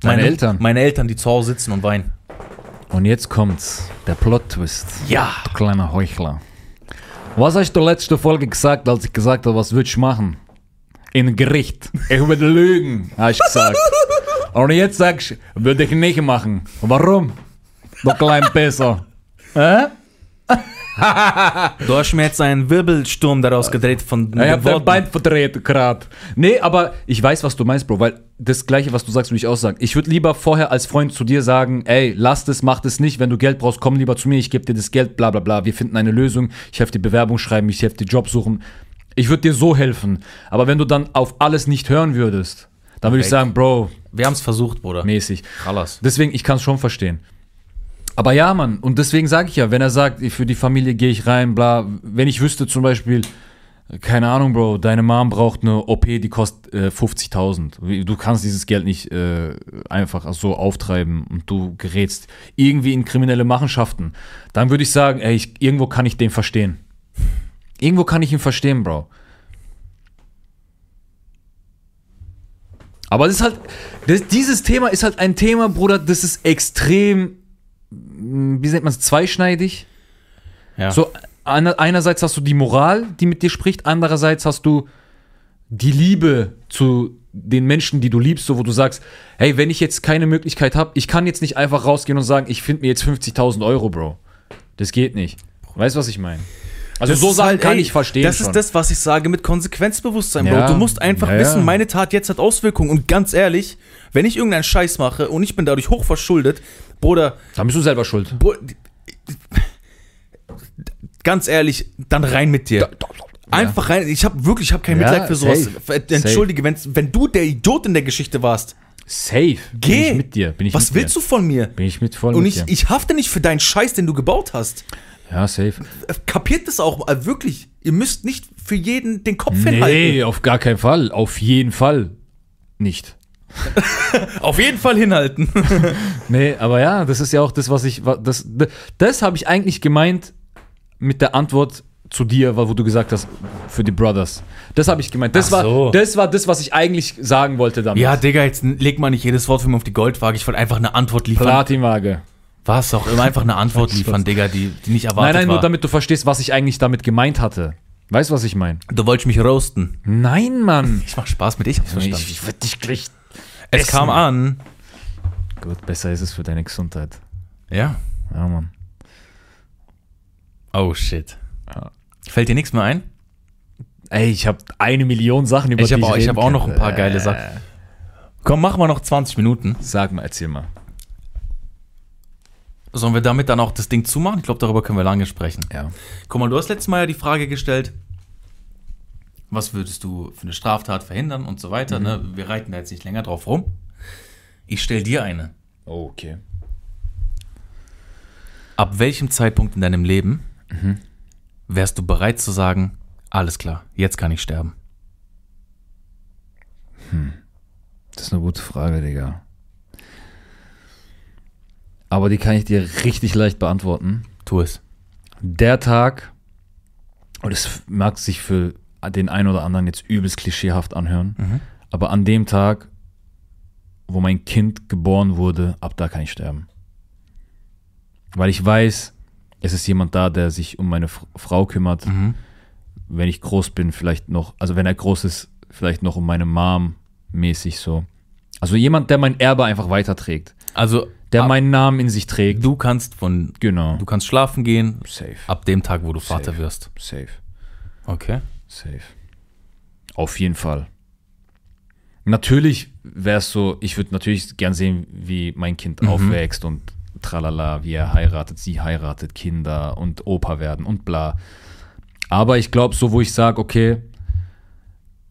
Deine Eltern. Meine Eltern, die zu Hause sitzen und weinen. Und jetzt kommt's. Der Plot-Twist. Ja. Du kleiner Heuchler. Was hast du letzte Folge gesagt, als ich gesagt habe, was würd ich machen? In Gericht. Ich würde lügen, habe ich gesagt. Und jetzt sagst du, würde ich nicht machen. Warum? Du klein Pisser. Hä? du hast mir jetzt einen Wirbelsturm daraus gedreht von Ja, ich hab dein. Bein verdreht gerade. Nee, aber ich weiß, was du meinst, Bro, weil das Gleiche, was du sagst, würde ich auch sagen. Ich würde lieber vorher als Freund zu dir sagen, ey, lass das, mach das nicht. Wenn du Geld brauchst, komm lieber zu mir, ich gebe dir das Geld, bla bla bla. Wir finden eine Lösung. Ich helfe dir Bewerbung schreiben, ich helfe dir Job suchen. Ich würde dir so helfen. Aber wenn du dann auf alles nicht hören würdest, dann würde ich sagen, Bro, Wir haben es versucht, Bruder. mäßig. Chalas. Deswegen, ich kann es schon verstehen. Aber ja, Mann, und deswegen sage ich ja, wenn er sagt, für die Familie gehe ich rein, bla, wenn ich wüsste zum Beispiel, keine Ahnung, Bro, deine Mom braucht eine OP, die kostet äh, 50.000. Wie- Du kannst dieses Geld nicht äh, einfach so auftreiben und du gerätst irgendwie in kriminelle Machenschaften. Dann würde ich sagen, ey, ich, irgendwo kann ich den verstehen. Irgendwo kann ich ihn verstehen, Bro. Aber das ist halt, das, dieses Thema ist halt ein Thema, Bruder, das ist extrem, mh, wie nennt man es, zweischneidig. Ja. So, einer, einerseits hast du die Moral, die mit dir spricht, andererseits hast du die Liebe zu den Menschen, die du liebst, so wo du sagst, hey, wenn ich jetzt keine Möglichkeit habe, ich kann jetzt nicht einfach rausgehen und sagen, ich finde mir jetzt 50.000 Euro, Bro. Das geht nicht. Weißt du, was ich meine? Also Das so Sachen halt, kann ey, ich verstehen Das schon. ist das, was ich sage mit Konsequenzbewusstsein, Ja. Bro. Du musst einfach Ja, wissen, ja. meine Tat jetzt hat Auswirkungen. Und ganz ehrlich, wenn ich irgendeinen Scheiß mache und ich bin dadurch hochverschuldet, Bruder, da bist du selber schuld. Bro ganz ehrlich, dann rein mit dir. Einfach rein. Ich habe wirklich, ich habe kein Ja, Mitleid für sowas. safe. Entschuldige, wenn's, wenn du der Idiot in der Geschichte warst, Safe. geh. Bin ich mit dir. Bin ich Was willst dir. du von mir? Bin ich mit voll Und mit ich, dir. ich hafte nicht für deinen Scheiß, den du gebaut hast. Ja, safe. Kapiert das auch mal, wirklich. Ihr müsst nicht für jeden den Kopf Nee, hinhalten. auf gar keinen Fall. Auf jeden Fall nicht. Auf jeden Fall hinhalten. Nee, aber ja, das ist ja auch das, was ich. Das, das, habe ich eigentlich gemeint mit der Antwort zu dir, wo du gesagt hast, für die Brothers. Das habe ich gemeint. Das, so. war, das war das, was ich eigentlich sagen wollte damit. Ja, Digga, jetzt leg mal nicht jedes Wort für mich auf die Goldwaage. Ich wollte einfach eine Antwort liefern. Platinwaage. Was auch immer, einfach eine Antwort liefern, Digga, die, die nicht erwartet Nein, nein, nur war. damit du verstehst, was ich eigentlich damit gemeint hatte. Weißt du, was ich meine? du wolltest mich roasten. Nein, Mann. Ich mach Spaß mit dich, hab's verstanden. Ich, ich würde dich gleich. es essen. kam an. Gut, besser ist es für deine Gesundheit. Ja. Ja, Mann. Oh, shit. Ja. Fällt dir nichts mehr ein? Ey, ich habe eine Million Sachen über Ich habe die auch, ich reden hab auch noch ein paar geile Sachen. Komm, mach mal noch 20 Minuten. Sag mal, erzähl mal. Sollen wir damit dann auch das Ding zumachen? Ich glaube, darüber können wir lange sprechen. Ja. Guck mal, du hast letztes Mal ja die Frage gestellt, was würdest du für eine Straftat verhindern und so weiter. Ne? Wir reiten da jetzt nicht länger drauf rum. Ich stell dir eine. Oh, okay. Ab welchem Zeitpunkt in deinem Leben wärst du bereit zu sagen, alles klar, jetzt kann ich sterben? Das ist eine gute Frage, Digga. Aber die kann ich dir richtig leicht beantworten. Tu es. Der Tag, und es mag sich für den einen oder anderen jetzt übelst klischeehaft anhören, aber an dem Tag, wo mein Kind geboren wurde, ab da kann ich sterben. Weil ich weiß, es ist jemand da, der sich um meine Frau kümmert. Wenn ich groß bin, vielleicht noch, also wenn er groß ist, vielleicht noch um meine Mom mäßig so. Also jemand, der mein Erbe einfach weiterträgt. Also, Der ab, meinen Namen in sich trägt. du kannst von, Genau. du kannst schlafen gehen Safe. ab dem Tag, wo du Vater Safe. wirst. Safe. Okay. Safe. Auf jeden Fall. Natürlich wäre es so, ich würde natürlich gern sehen, wie mein Kind Mhm. aufwächst und tralala, wie er heiratet, sie heiratet, Kinder und Opa werden und bla. Aber ich glaube, so wo ich sage, okay,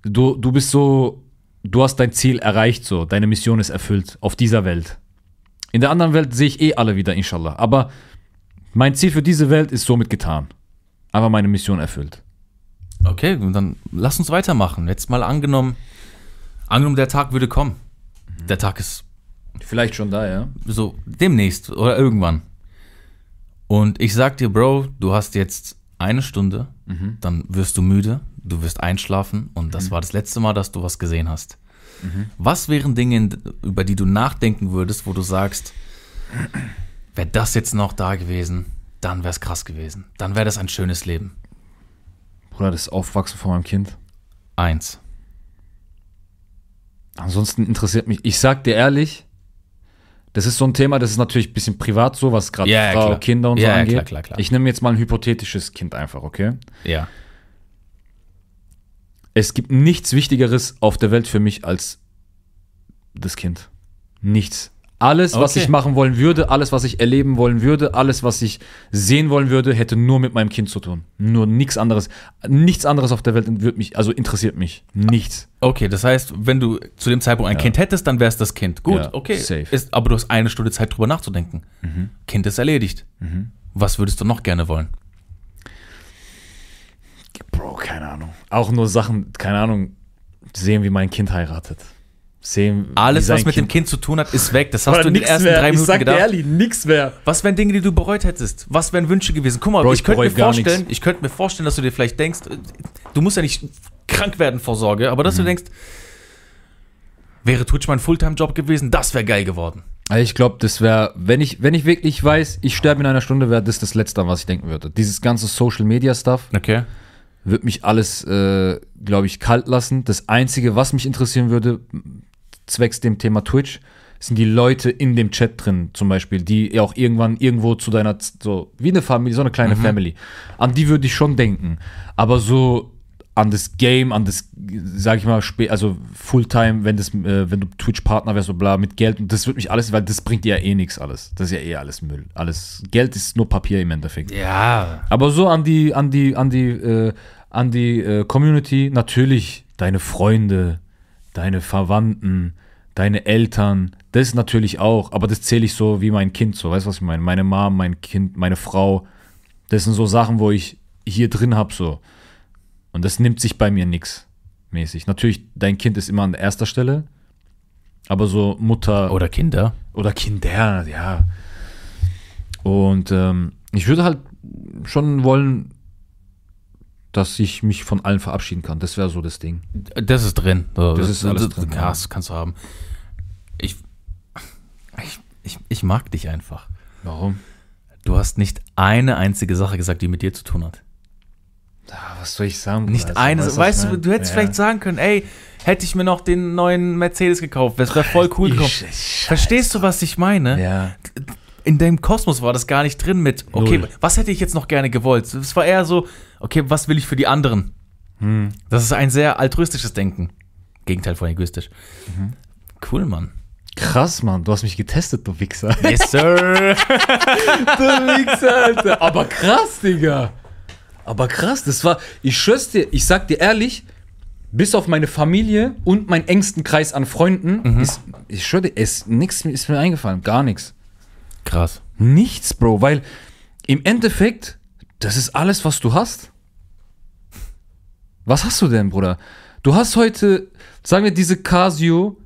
du, du bist so, du hast dein Ziel erreicht, so, deine Mission ist erfüllt auf dieser Welt. In der anderen Welt sehe ich eh alle wieder, inshallah. Aber mein Ziel für diese Welt ist somit getan. Aber meine Mission erfüllt. Okay, und dann lass uns weitermachen. Jetzt mal angenommen, angenommen, der Tag würde kommen. Der Tag ist Vielleicht schon da, ja. so demnächst oder irgendwann. Und ich sag dir, Bro, du hast jetzt eine Stunde, dann wirst du müde, du wirst einschlafen und das war das letzte Mal, dass du was gesehen hast. Was wären Dinge, über die du nachdenken würdest, wo du sagst, wäre das jetzt noch da gewesen, dann wäre es krass gewesen. Dann wäre das ein schönes Leben. Bruder, das Aufwachsen von meinem Kind. Eins. Ansonsten interessiert mich, ich sag dir ehrlich, Das ist so ein Thema, das ist natürlich ein bisschen privat so, was gerade ja, Frau, klar. Kinder und so Ja, ja, angeht. klar, klar. Ich nehme jetzt mal ein hypothetisches Kind einfach, okay? Ja. Es gibt nichts Wichtigeres auf der Welt für mich als das Kind. Nichts. Alles, was Okay. ich machen wollen würde, alles, was ich erleben wollen würde, alles, was ich sehen wollen würde, hätte nur mit meinem Kind zu tun. Nur nichts anderes. Nichts anderes auf der Welt wird mich, also interessiert mich. Nichts. Okay, das heißt, wenn du zu dem Zeitpunkt ein Kind hättest, dann wäre es das Kind. Gut, Ja, okay. safe. Ist, aber du hast eine Stunde Zeit drüber nachzudenken. Kind ist erledigt. Was würdest du noch gerne wollen? Bro, keine Ahnung. Auch nur Sachen, keine Ahnung, sehen, wie mein Kind heiratet. Sehen, Alles, was mit dem Kind zu tun hat, ist weg. Das hast du in den ersten mehr. drei Ich Minuten sag dir gedacht. ehrlich, nix mehr. Was wären Dinge, die du bereut hättest? Was wären Wünsche gewesen? Guck mal, Bro, ich, ich könnte mir vorstellen, ich könnte mir vorstellen, dass du dir vielleicht denkst, du musst ja nicht krank werden vor Sorge, aber Mhm. dass du denkst, wäre Twitch mein Fulltime-Job gewesen, das wäre geil geworden. Also ich glaube, das wäre, wenn ich, wenn ich wirklich weiß, ich sterbe in einer Stunde, wäre das das Letzte, an was ich denken würde. Dieses ganze Social Media Stuff Okay. Wird mich alles, äh, glaube ich, kalt lassen. Das Einzige, was mich interessieren würde, zwecks dem Thema Twitch, sind die Leute in dem Chat drin, zum Beispiel, die ja auch irgendwann irgendwo zu deiner, so wie eine Familie, so eine kleine Family. An die würde ich schon denken. Aber so an das Game, an das, sag ich mal, also Fulltime, wenn das, äh, wenn du Twitch-Partner wärst, so bla, mit Geld, und das wird mich alles, weil das bringt dir ja eh nichts alles. Das ist ja eh alles Müll. Alles, Geld ist nur Papier im Endeffekt. Ja. Aber so an die, an die, an die, äh, an die äh, Community, natürlich deine Freunde, deine Verwandten, deine Eltern, das natürlich auch, aber das zähle ich so wie mein Kind, so, weißt du, was ich meine? Meine Mom, mein Kind, meine Frau, das sind so Sachen, wo ich hier drin habe, so. Und das nimmt sich bei mir nix mäßig. Natürlich, dein Kind ist immer an erster Stelle, aber so Mutter Oder Kinder. oder Kinder, ja. Und ähm, ich würde halt schon wollen, dass ich mich von allen verabschieden kann. Das wäre so das Ding. Das ist drin. So, Das ist alles drin, Ja, das kannst du haben. Ich, ich, ich, ich mag dich einfach. Warum? Du hast nicht eine einzige Sache gesagt, die mit dir zu tun hat. Ah, was soll ich sagen? Nicht Bruder? eine. Also, Weißt, ich du, du hättest Ja. vielleicht sagen können, ey, hätte ich mir noch den neuen Mercedes gekauft, das wäre voll cool gekommen. Verstehst du, was ich meine? Ja. In deinem Kosmos war das gar nicht drin mit, okay, Null. was hätte ich jetzt noch gerne gewollt? Es war eher so, okay, was will ich für die anderen? Hm. Das ist ein sehr altruistisches Denken. Gegenteil von egoistisch. Mhm. Cool, Mann. Krass, Mann. Du hast mich getestet, du Wichser. Yes, sir. du Wichser, Alter. Aber krass, Digga. Aber krass, das war, ich schwör's dir, ich sag dir ehrlich, bis auf meine Familie und meinen engsten Kreis an Freunden, ist, ich schwör dir, es, nix ist mir eingefallen, gar nichts. Krass. Nichts, Bro, weil im Endeffekt, das ist alles, was du hast. Was hast du denn, Bruder? Du hast heute, sagen wir, diese Casio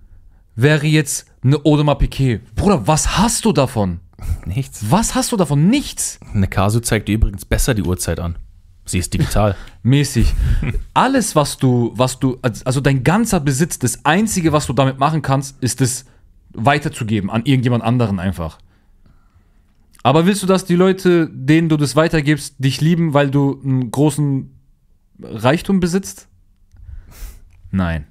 wäre jetzt eine Audemars Piquet. Bruder, was hast du davon? Nichts. Was hast du davon? Nichts. Eine Casio zeigt dir übrigens besser die Uhrzeit an. Sie ist digital. Mäßig. Alles, was du, was du, also dein ganzer Besitz, das Einzige, was du damit machen kannst, ist es weiterzugeben an irgendjemand anderen einfach. Aber willst du, dass die Leute, denen du das weitergibst, dich lieben, weil du einen großen Reichtum besitzt? Nein.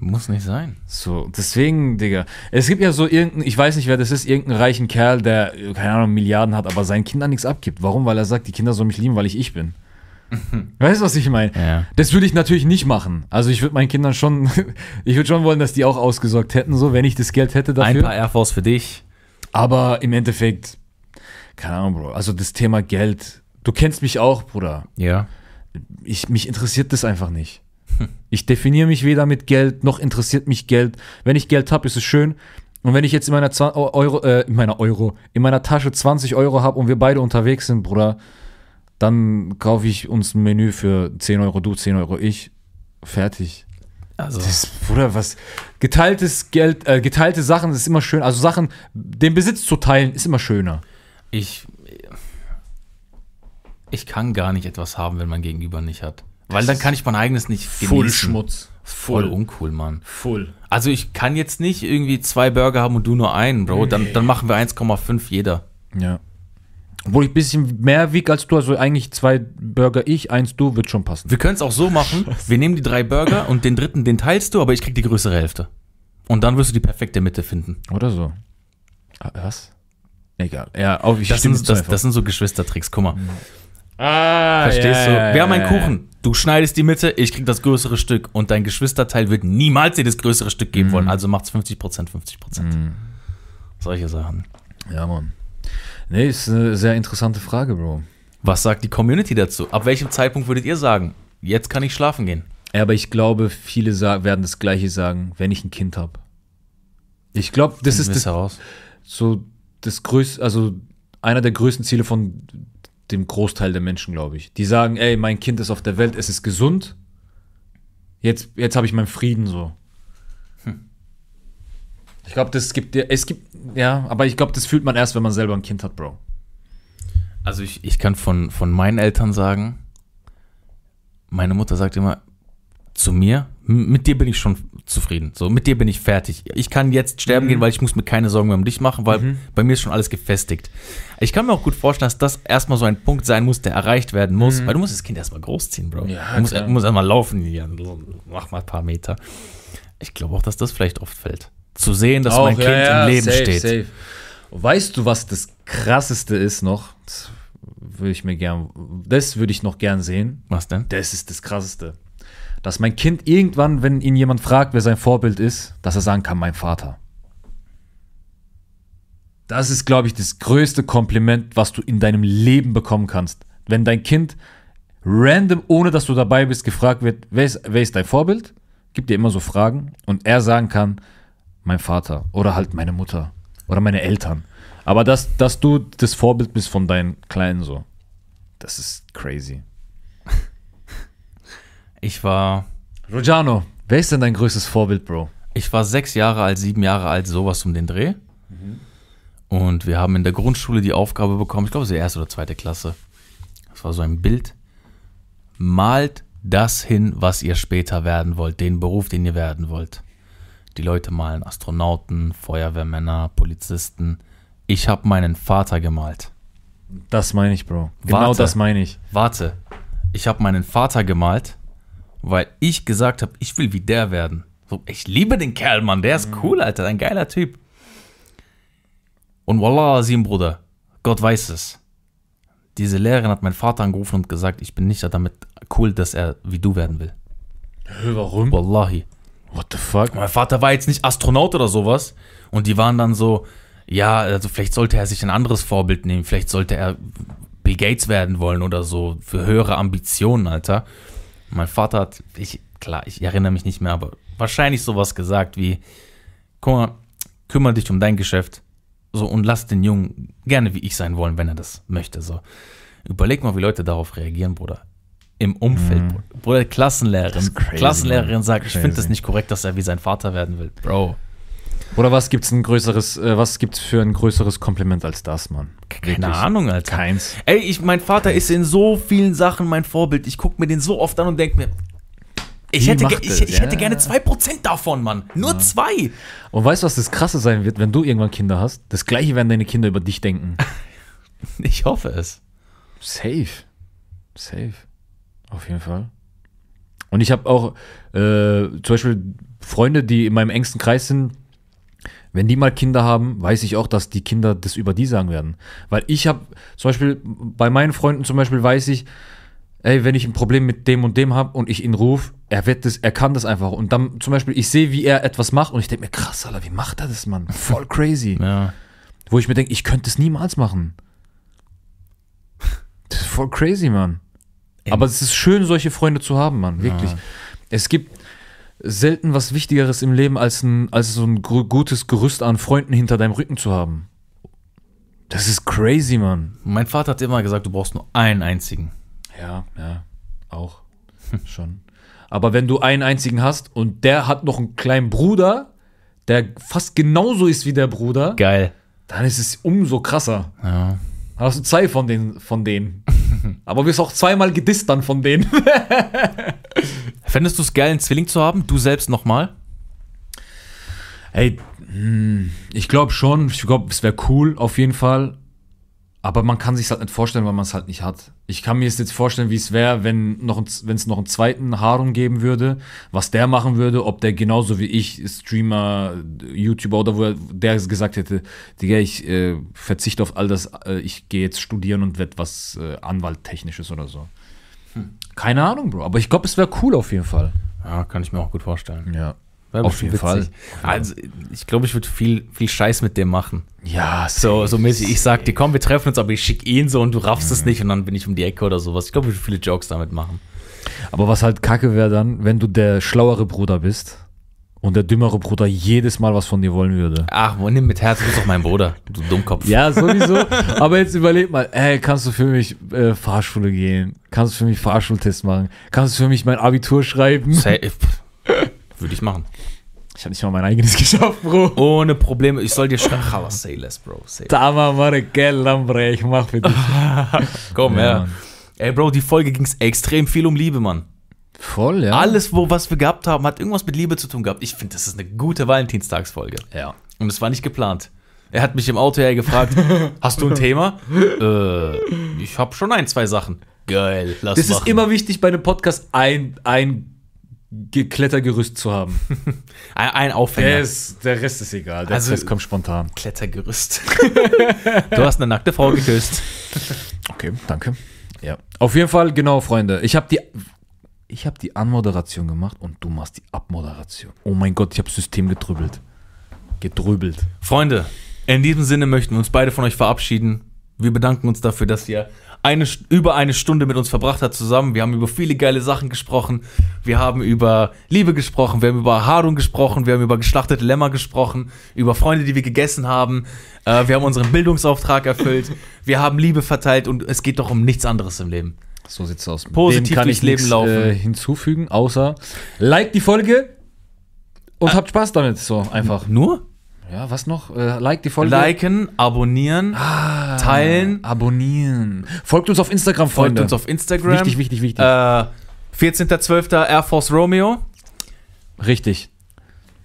Muss nicht sein. So, deswegen, Digga. Es gibt ja so irgendeinen, ich weiß nicht, wer das ist, irgendeinen reichen Kerl, der, keine Ahnung, Milliarden hat, aber seinen Kindern nichts abgibt. Warum? Weil er sagt, die Kinder sollen mich lieben, weil ich ich bin. weißt du, was ich meine? Ja. Das würde ich natürlich nicht machen. Also ich würde meinen Kindern schon, ich würde schon wollen, dass die auch ausgesorgt hätten, so, wenn ich das Geld hätte Ein dafür. paar Air Force für dich. aber im Endeffekt, keine Ahnung, Bro. Also das Thema Geld, du kennst mich auch, Bruder. Ja. ich, mich interessiert das einfach nicht. Ich definiere mich weder mit Geld, noch interessiert mich Geld. Wenn ich Geld habe, ist es schön. Und wenn ich jetzt in meiner, 20 Euro, äh, in meiner Euro, in meiner Tasche 20 Euro habe und wir beide unterwegs sind, Bruder, dann kaufe ich uns ein Menü für 10 Euro du, 10 Euro ich. Fertig. Also, Das, Bruder, was? Geteiltes Geld, äh, geteilte Sachen ist immer schön. Also Sachen, den Besitz zu teilen, ist immer schöner. Ich. Ich kann gar nicht etwas haben, wenn mein Gegenüber nicht hat. Weil dann kann ich mein eigenes nicht genießen. Voll uncool, Mann. Full. Also ich kann jetzt nicht irgendwie zwei Burger haben und du nur einen, Bro. Dann, dann machen wir 1,5 jeder. Ja. Obwohl ich ein bisschen mehr wiege als du, also eigentlich zwei Burger ich, eins du, wird schon passen. Wir können es auch so machen, wir nehmen die drei Burger und den dritten, den teilst du, aber ich krieg die größere Hälfte. Und dann wirst du die perfekte Mitte finden. Oder so. Ah, Was? Egal. Ja, auf, ich Das sind, das, das sind so Geschwistertricks. Guck mal. ah, Verstehst du? Wir haben einen ja, Kuchen. Du schneidest die Mitte, ich krieg das größere Stück. Und dein Geschwisterteil wird niemals dir das größere Stück geben wollen. Also macht's 50%, 50%. Solche Sachen. Ja, Ja, Mann. Nee, ist eine sehr interessante Frage, Bro. Was sagt die Community dazu? Ab welchem Zeitpunkt würdet ihr sagen, jetzt kann ich schlafen gehen? Ja, aber ich glaube, viele werden das Gleiche sagen, wenn ich ein Kind habe. Ich glaube, das ist das, heraus. so das größte, also einer der größten Ziele von dem Großteil der Menschen, glaube ich. Die sagen, ey, mein Kind ist auf der Welt, es ist gesund. Jetzt, jetzt habe ich meinen Frieden so. Ich glaube, das gibt dir, es gibt, ja, aber ich glaube, das fühlt man erst, wenn man selber ein Kind hat, Bro. Also ich, ich kann von, von meinen Eltern sagen, meine Mutter sagt immer zu mir, "M- mit dir bin ich schon zufrieden. So, mit dir bin ich fertig. Ich kann jetzt sterben gehen, weil ich muss mir keine Sorgen mehr um dich machen, weil bei mir ist schon alles gefestigt. Ich kann mir auch gut vorstellen, dass das erstmal so ein Punkt sein muss, der erreicht werden muss, weil du musst das Kind erstmal großziehen, Bro. Ja, du musst, du musst erstmal laufen, hier, mach mal ein paar Meter. Ich glaube auch, dass das vielleicht oft fällt. Zu sehen, dass mein Kind im Leben steht. Weißt du, was das krasseste ist noch? Das würde ich mir gern, das würde ich noch gern sehen. Was denn? Das ist das krasseste. Dass mein Kind irgendwann, wenn ihn jemand fragt, wer sein Vorbild ist, dass er sagen kann, mein Vater. Das ist, glaube ich, das größte Kompliment, was du in deinem Leben bekommen kannst. Wenn dein Kind random, ohne dass du dabei bist, gefragt wird, wer ist, wer ist dein Vorbild? Gibt dir immer so Fragen und er sagen kann, mein Vater oder halt meine Mutter oder meine Eltern. Aber dass, dass du das Vorbild bist von deinen Kleinen so, das ist crazy. Ich war Rojano, wer ist denn dein größtes Vorbild, Bro? Ich war sechs Jahre alt, sieben Jahre alt, sowas um den Dreh. Und wir haben in der Grundschule die Aufgabe bekommen, ich glaube, es ist die erste oder zweite Klasse. Das war so ein Bild. Malt das hin, was ihr später werden wollt, den Beruf, den ihr werden wollt. Die Leute malen Astronauten, Feuerwehrmänner, Polizisten. Ich habe meinen Vater gemalt. Das meine ich, Bro. Genau Warte. das meine ich. Warte, ich habe meinen Vater gemalt, weil ich gesagt habe, ich will wie der werden. So, ich liebe den Kerl, Mann, der ist cool, Alter, ein geiler Typ. Und Wallah Azim, Bruder, Gott weiß es. Diese Lehrerin hat meinen Vater angerufen und gesagt, ich bin nicht damit cool, dass er wie du werden will. Warum? Wallahi. What the fuck? Mein Vater war jetzt nicht Astronaut oder sowas. Und die waren dann so, ja, also vielleicht sollte er sich ein anderes Vorbild nehmen. Vielleicht sollte er Bill Gates werden wollen oder so. Für höhere Ambitionen, Alter. Mein Vater hat, ich, klar, ich erinnere mich nicht mehr, aber wahrscheinlich sowas gesagt wie, guck mal, kümmere dich um dein Geschäft. So, und lass den Jungen gerne wie ich sein wollen, wenn er das möchte. So. Überleg mal, wie Leute darauf reagieren, Bruder. Im Umfeld, Bruder. Bruder. Klassenlehrerin. Crazy, Klassenlehrerin sagt, ich finde das Crazy. nicht korrekt, dass er wie sein Vater werden will. Bro. Oder was gibt's ein größeres, äh, was gibt's für ein größeres Kompliment als das, Mann? Keine Wirklich. Ahnung, Alter. Keins. Ey, ich, mein Vater ist in so vielen Sachen mein Vorbild. Ich gucke mir den so oft an und denke mir, ich, hätte, ich, es? ich hätte Ja. gerne 2% davon, Mann. Nur zwei. Und weißt du, was das Krasse sein wird, wenn du irgendwann Kinder hast? Das Gleiche werden deine Kinder über dich denken. Ich hoffe es. Safe. Safe. Auf jeden Fall. Und ich habe auch äh, zum Beispiel Freunde, die in meinem engsten Kreis sind. Wenn die mal Kinder haben, weiß ich auch, dass die Kinder das über die sagen werden. Weil ich habe zum Beispiel bei meinen Freunden zum Beispiel weiß ich, ey, wenn ich ein Problem mit dem und dem habe und ich ihn rufe, er wird das, er kann das einfach. Und dann zum Beispiel, ich sehe, wie er etwas macht und ich denke mir, krass, Alter, wie macht er das, Mann? Voll crazy. Ja. Wo ich mir denke, ich könnte es niemals machen. Das ist voll crazy, Mann. Aber es ist schön, solche Freunde zu haben, Mann. Wirklich. Ja. Es gibt selten was Wichtigeres im Leben, als, ein, als so ein gutes Gerüst an Freunden hinter deinem Rücken zu haben. Das ist crazy, Mann. Mein Vater hat immer gesagt, du brauchst nur einen einzigen. Ja, ja, auch. Schon. Aber wenn du einen einzigen hast und der hat noch einen kleinen Bruder, der fast genauso ist wie der Bruder, Geil. dann ist es umso krasser. Ja. Dann hast du zwei von, den, von denen. Aber wirst auch zweimal gedisst dann von denen. Fändest du es geil, einen Zwilling zu haben? Du selbst nochmal? Ey, hm, ich glaube schon. Ich glaube, es wäre cool, auf jeden Fall. Aber man kann sich halt nicht vorstellen, weil man es halt nicht hat. Ich kann mir jetzt vorstellen, wie es wäre, wenn es noch einen zweiten Harun geben würde, was der machen würde, ob der genauso wie ich Streamer, YouTuber oder wo er, der gesagt hätte, Digga, ich äh, verzichte auf all das, äh, ich gehe jetzt studieren und werde was äh, Anwalttechnisches oder so. Keine Ahnung, Bro. Aber ich glaube, es wäre cool auf jeden Fall. Ja, kann ich mir auch gut vorstellen. Ja. Wäre Auf jeden Fall. witzig. Also, ich glaube, ich würde viel, viel Scheiß mit dem machen. Ja, So, so mäßig, ich sag dir, komm, wir treffen uns, aber ich schick ihn so und du raffst es nicht und dann bin ich um die Ecke oder sowas. Ich glaube, ich würde viele Jokes damit machen. Aber was halt kacke wäre dann, wenn du der schlauere Bruder bist und der dümmere Bruder jedes Mal was von dir wollen würde. Ach, nimm mit Herz, du bist doch mein Bruder, du Dummkopf. Ja, sowieso. Aber jetzt überleg mal, ey, kannst du für mich äh, Fahrschule gehen? Kannst du für mich Fahrschultest machen? Kannst du für mich mein Abitur schreiben? Safe. Würde ich machen. Ich habe nicht mal mein eigenes geschafft, Bro. Ohne Probleme. Ich soll dir schreiben. Aber say less, Bro. Say Bre, ich mach für dich. Komm, Ja. Ey, Bro, die Folge ging extrem viel um Liebe, Mann. Voll, ja. Alles, wo, was wir gehabt haben, hat irgendwas mit Liebe zu tun gehabt. Ich finde, das ist eine gute Valentinstagsfolge. Ja. Und es war nicht geplant. Er hat mich im Auto her gefragt, hast du ein Thema? äh, ich habe schon ein, zwei Sachen. Geil, lass Das machen. ist immer wichtig bei einem Podcast, ein, ein Ge- Klettergerüst zu haben. ein, ein Aufhänger. Der, ist, der Rest ist egal. Der Also- Rest kommt spontan. Klettergerüst. du hast eine nackte Frau geküsst. Okay, danke. Ja. Auf jeden Fall, genau, Freunde. Ich habe die, ich habe die Anmoderation gemacht und du machst die Abmoderation. Oh mein Gott, ich habe System gedrübbelt. Gedrübbelt. Freunde, in diesem Sinne möchten wir uns beide von euch verabschieden. Wir bedanken uns dafür, dass ihr eine, über eine Stunde mit uns verbracht habt zusammen. Wir haben über viele geile Sachen gesprochen. Wir haben über Liebe gesprochen, wir haben über Harun gesprochen, wir haben über geschlachtete Lämmer gesprochen, über Freunde, die wir gegessen haben. Äh, wir haben unseren Bildungsauftrag erfüllt. Wir haben Liebe verteilt und es geht doch um nichts anderes im Leben. So sieht's aus. Positiv Dem kann ich Leben nichts, laufen. Äh, hinzufügen, außer like die Folge und habt Spaß damit. So einfach. Nur Ja, was noch? Äh, like die Folge. liken, abonnieren, Ah, teilen. abonnieren. Folgt uns auf Instagram, folgt Freunde. uns auf Instagram. Wichtig, wichtig, wichtig. Äh, 14.12. Air Force Romeo. Richtig.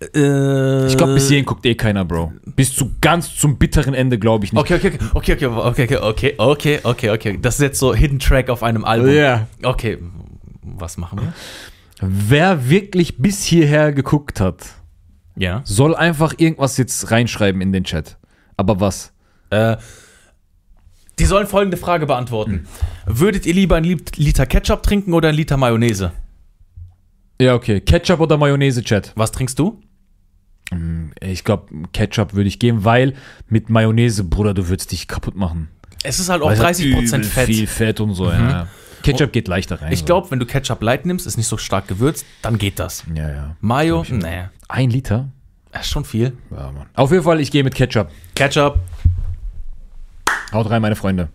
Äh, Ich glaube, bis hierhin guckt eh keiner, Bro. Bis zu ganz zum bitteren Ende, glaube ich nicht. Okay, okay, okay, okay, okay, okay, okay, okay, okay, okay. Das ist jetzt so Hidden Track auf einem Album. Ja. Okay, was machen wir? Wer wirklich bis hierher geguckt hat, Ja. soll einfach irgendwas jetzt reinschreiben in den Chat. Aber was? Äh, die sollen folgende Frage beantworten. Würdet ihr lieber ein Lit- Liter Ketchup trinken oder ein Liter Mayonnaise? Ja, okay. Ketchup oder Mayonnaise, Chat? Was trinkst du? Ich glaube, Ketchup würde ich geben, weil mit Mayonnaise, Bruder, du würdest dich kaputt machen. Es ist halt auch Weil es hat 30% übel Fett. Viel Fett und so, ja. Ketchup geht leichter rein. Ich glaube, wenn du Ketchup Light nimmst, ist nicht so stark gewürzt, dann geht das. Ja, ja. Mayo, nee, Ein Liter? ist schon viel. Ja, Mann. Auf jeden Fall, ich gehe mit Ketchup. Ketchup. Haut rein, meine Freunde.